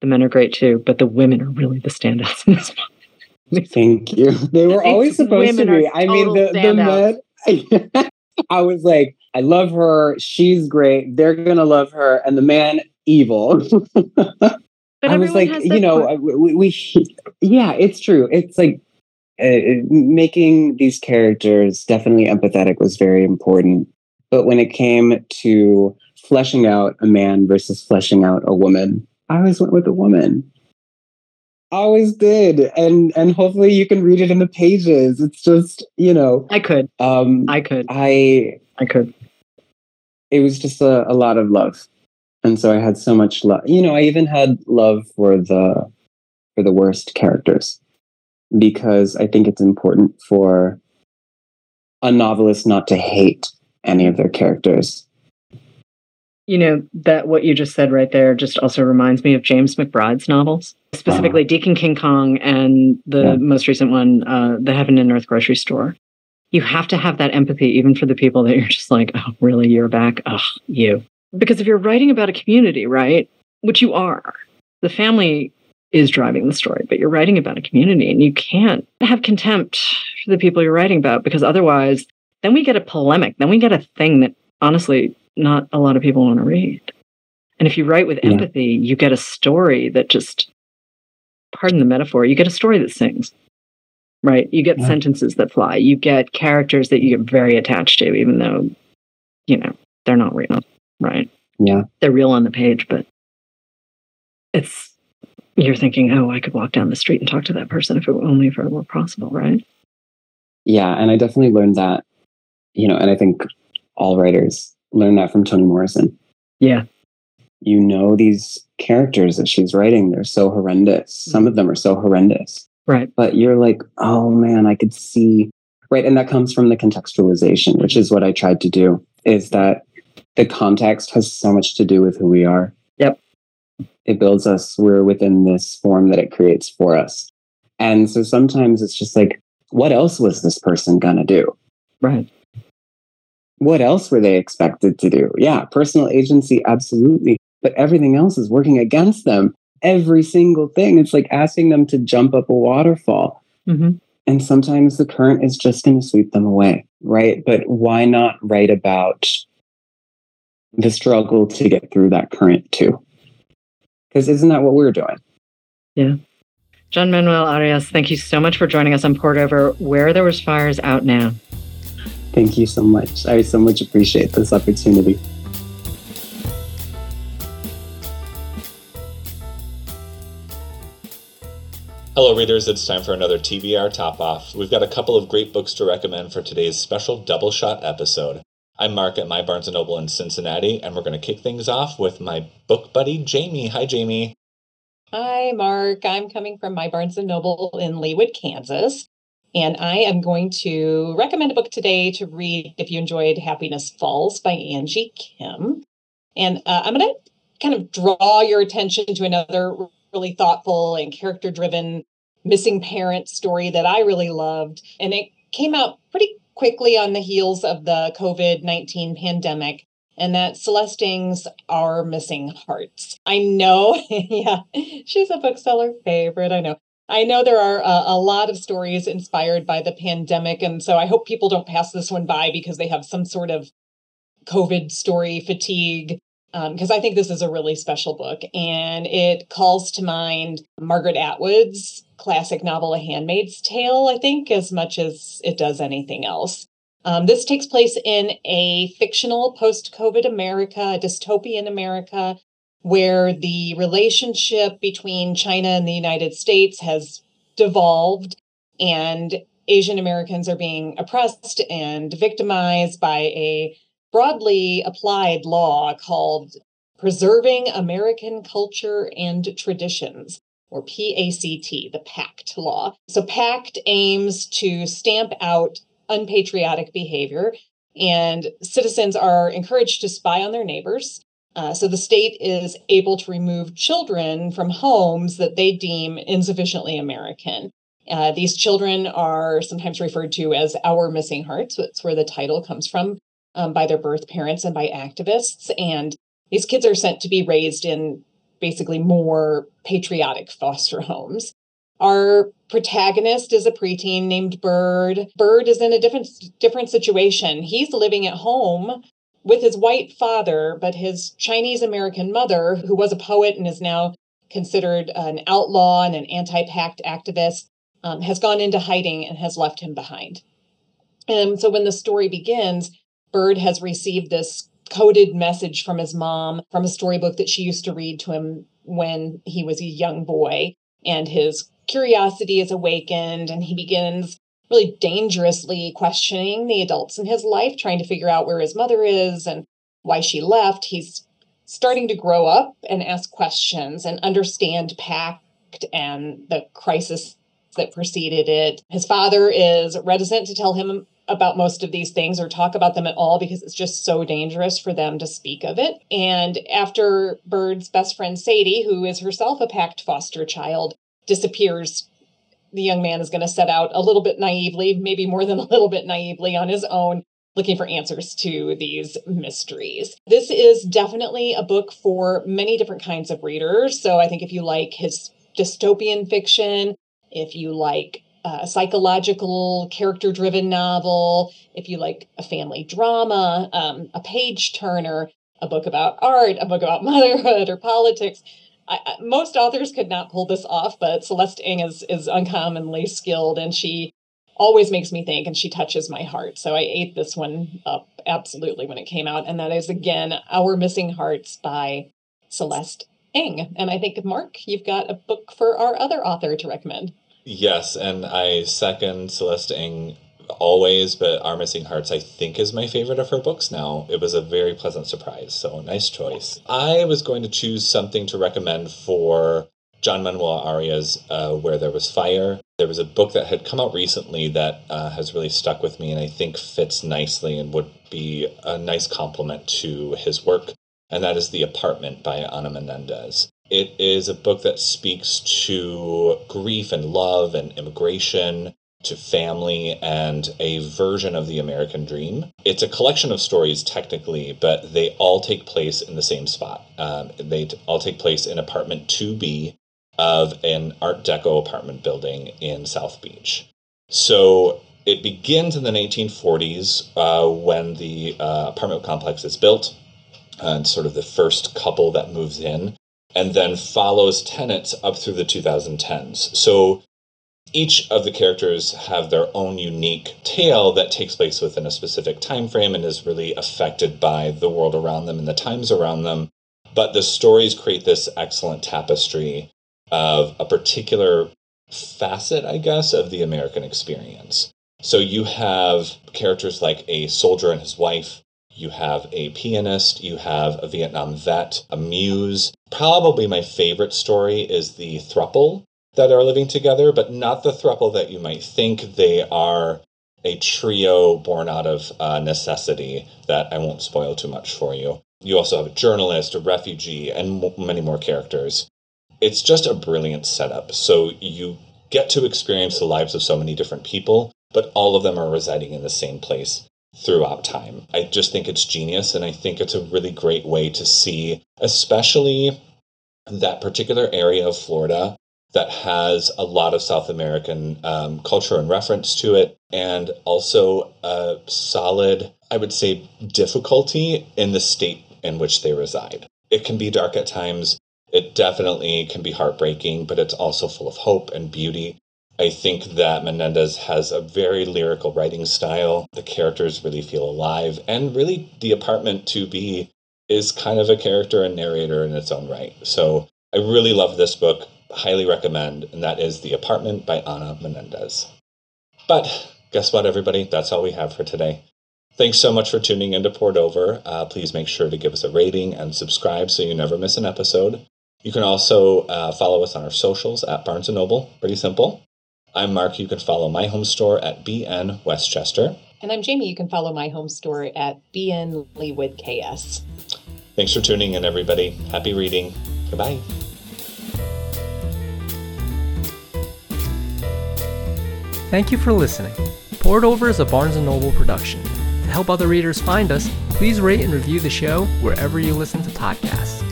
the men are great too, but the women are really the standouts in this book. Thank you. They were always supposed to be. I mean, total the, the men. I was like, I love her. She's great. They're gonna love her, and the man evil. But I was everyone like, has you know, part. we, we yeah, it's true. It's like uh, making these characters definitely empathetic was very important, But when it came to fleshing out a man versus fleshing out a woman, I always went with a woman. Always did. And and hopefully you can read it in the pages. It's just, you know. I could. Um I could. I I could. it was just a, a lot of love. And so I had so much love. You know, I even had love for the for the worst characters because I think it's important for a novelist not to hate any of their characters. You know, that what you just said right there just also reminds me of James McBride's novels, specifically Deacon King Kong and the Yeah. most recent one, uh, The Heaven and Earth Grocery Store. You have to have that empathy, even for the people that you're just like, oh, really? You're back? Ugh, you. Because if you're writing about a community, right, which you are, the family is driving the story, but you're writing about a community and you can't have contempt for the people you're writing about because otherwise, then we get a polemic. Then we get a thing that honestly, not a lot of people want to read. And if you write with Yeah. empathy, you get a story that just, pardon the metaphor, you get a story that sings, right? You get Yeah. sentences that fly. You get characters that you get very attached to, even though, you know, they're not real, right? Yeah. They're real on the page, but it's, you're thinking, oh, I could walk down the street and talk to that person if it were only if it were possible, right? Yeah, and I definitely learned that, you know, and I think all writers learn that from Toni Morrison. Yeah. You know these characters that she's writing, they're so horrendous. Some of them are so horrendous. Right. But you're like, oh man, I could see right. And that comes from the contextualization, which is what I tried to do, is that the context has so much to do with who we are. It builds us. We're within this form that it creates for us. And so sometimes it's just like, what else was this person gonna do? Right. what else were they expected to do? Yeah, personal agency, absolutely. But everything else is working against them. Every single thing. It's like asking them to jump up a waterfall. hmm And sometimes the current is just going to sweep them away, right? But why not write about the struggle to get through that current too? Because isn't that what we're doing? Yeah. John Manuel Arias, thank you so much for joining us on Poured Over. Where There Was Fires out now. Thank you so much. I so much appreciate this opportunity. Hello, readers. It's time for another TBR Top Off. We've got a couple of great books to recommend for today's special double shot episode. I'm Marc at My Barnes & Noble in Cincinnati, and we're going to kick things off with my book buddy, Jamie. Hi, Jamie. Hi, Marc. I'm coming from my Barnes and Noble in Leawood, Kansas. And I am going to recommend a book today to read if you enjoyed Happiness Falls by Angie Kim. And uh, I'm going to kind of draw your attention to another really thoughtful and character driven missing parent story that I really loved. And it came out pretty quickly on the heels of the COVID 19 pandemic and that Celestings are Missing Hearts. I know, yeah, she's a bookseller favorite. I know. I know there are a, a lot of stories inspired by the pandemic, and so I hope people don't pass this one by because they have some sort of COVID story fatigue. Because I think this is a really special book, and it calls to mind Margaret Atwood's classic novel, A Handmaid's Tale, I think, as much as it does anything else. Um, this takes place in a fictional post COVID America, a dystopian America, where the relationship between China and the United States has devolved, and Asian Americans are being oppressed and victimized by a broadly applied law called Preserving American Culture and Traditions. Or PACT, the PACT law. So, PACT aims to stamp out unpatriotic behavior, and citizens are encouraged to spy on their neighbors. Uh, so the state is able to remove children from homes that they deem insufficiently American. Uh, these children are sometimes referred to as our missing hearts. That's where the title comes from um, by their birth parents and by activists. And these kids are sent to be raised in basically more patriotic foster homes. Our protagonist is a preteen named Bird. Bird is in a different different situation. He's living at home with his white father, but his Chinese American mother, who was a poet and is now considered an outlaw and an anti-pact activist, um, has gone into hiding and has left him behind. And so when the story begins, Bird has received this coded message from his mom from a storybook that she used to read to him when he was a young boy. And his curiosity is awakened, and he begins really dangerously questioning the adults in his life, trying to figure out where his mother is and why she left. He's starting to grow up and ask questions and understand pact and the crisis that preceded it. His father is reticent to tell him about most of these things or talk about them at all because it's just so dangerous for them to speak of it. And after Bird's best friend Sadie, who is herself a PACT foster child, disappears, the young man is going to set out a little bit naively, maybe more than a little bit naively on his own, looking for answers to these mysteries. This is definitely a book for many different kinds of readers. So I think if you like his dystopian fiction, if you like a psychological, character driven novel, if you like a family drama, um, a page turner, a book about art, a book about motherhood or politics. I, I, most authors could not pull this off, but Celeste Ng is, is uncommonly skilled and she always makes me think and she touches my heart. So I ate this one up absolutely when it came out. And that is again Our Missing Hearts by Celeste Ng. And I think, Marc, you've got a book for our other author to recommend. Yes, and I second Celeste Ng always, but Our Missing Hearts, I think, is my favorite of her books now. It was a very pleasant surprise, so nice choice. I was going to choose something to recommend for John Manuel Arias' uh, Where There Was Fire. There was a book that had come out recently that uh, has really stuck with me and I think fits nicely and would be a nice complement to his work, and that is The Apartment by Ana Menéndez. It is a book that speaks to grief and love and immigration, to family, and a version of the American dream. It's a collection of stories, technically, but they all take place in the same spot. Um, they all take place in apartment 2B of an Art Deco apartment building in South Beach. So it begins in the 1940s uh, when the uh, apartment complex is built and sort of the first couple that moves in and then follows tenants up through the 2010s. So each of the characters have their own unique tale that takes place within a specific time frame and is really affected by the world around them and the times around them. But the stories create this excellent tapestry of a particular facet, I guess, of the American experience. So you have characters like a soldier and his wife you have a pianist, you have a Vietnam vet, a muse. Probably my favorite story is the thruple that are living together, but not the thruple that you might think. They are a trio born out of uh, necessity that I won't spoil too much for you. You also have a journalist, a refugee, and m- many more characters. It's just a brilliant setup. So you get to experience the lives of so many different people, but all of them are residing in the same place throughout time. I just think it's genius, and I think it's a really great way to see, especially that particular area of Florida that has a lot of South American um, culture and reference to it, and also a solid, I would say, difficulty in the state in which they reside. It can be dark at times. It definitely can be heartbreaking, but it's also full of hope and beauty. I think that Menéndez has a very lyrical writing style. The characters really feel alive, and really, the apartment to be is kind of a character and narrator in its own right. So I really love this book, highly recommend, and that is The Apartment by Ana Menéndez. But guess what, everybody? That's all we have for today. Thanks so much for tuning in to Poured Over. Uh, please make sure to give us a rating and subscribe so you never miss an episode. You can also uh, follow us on our socials at Barnes & Noble. Pretty simple. I'm Marc. You can follow my home store at BN Westchester. And I'm Jamie. You can follow my home store at BN Leawood KS. Thanks for tuning in, everybody. Happy reading. Goodbye. Thank you for listening. Poured Over is a Barnes & Noble production. To help other readers find us, please rate and review the show wherever you listen to podcasts.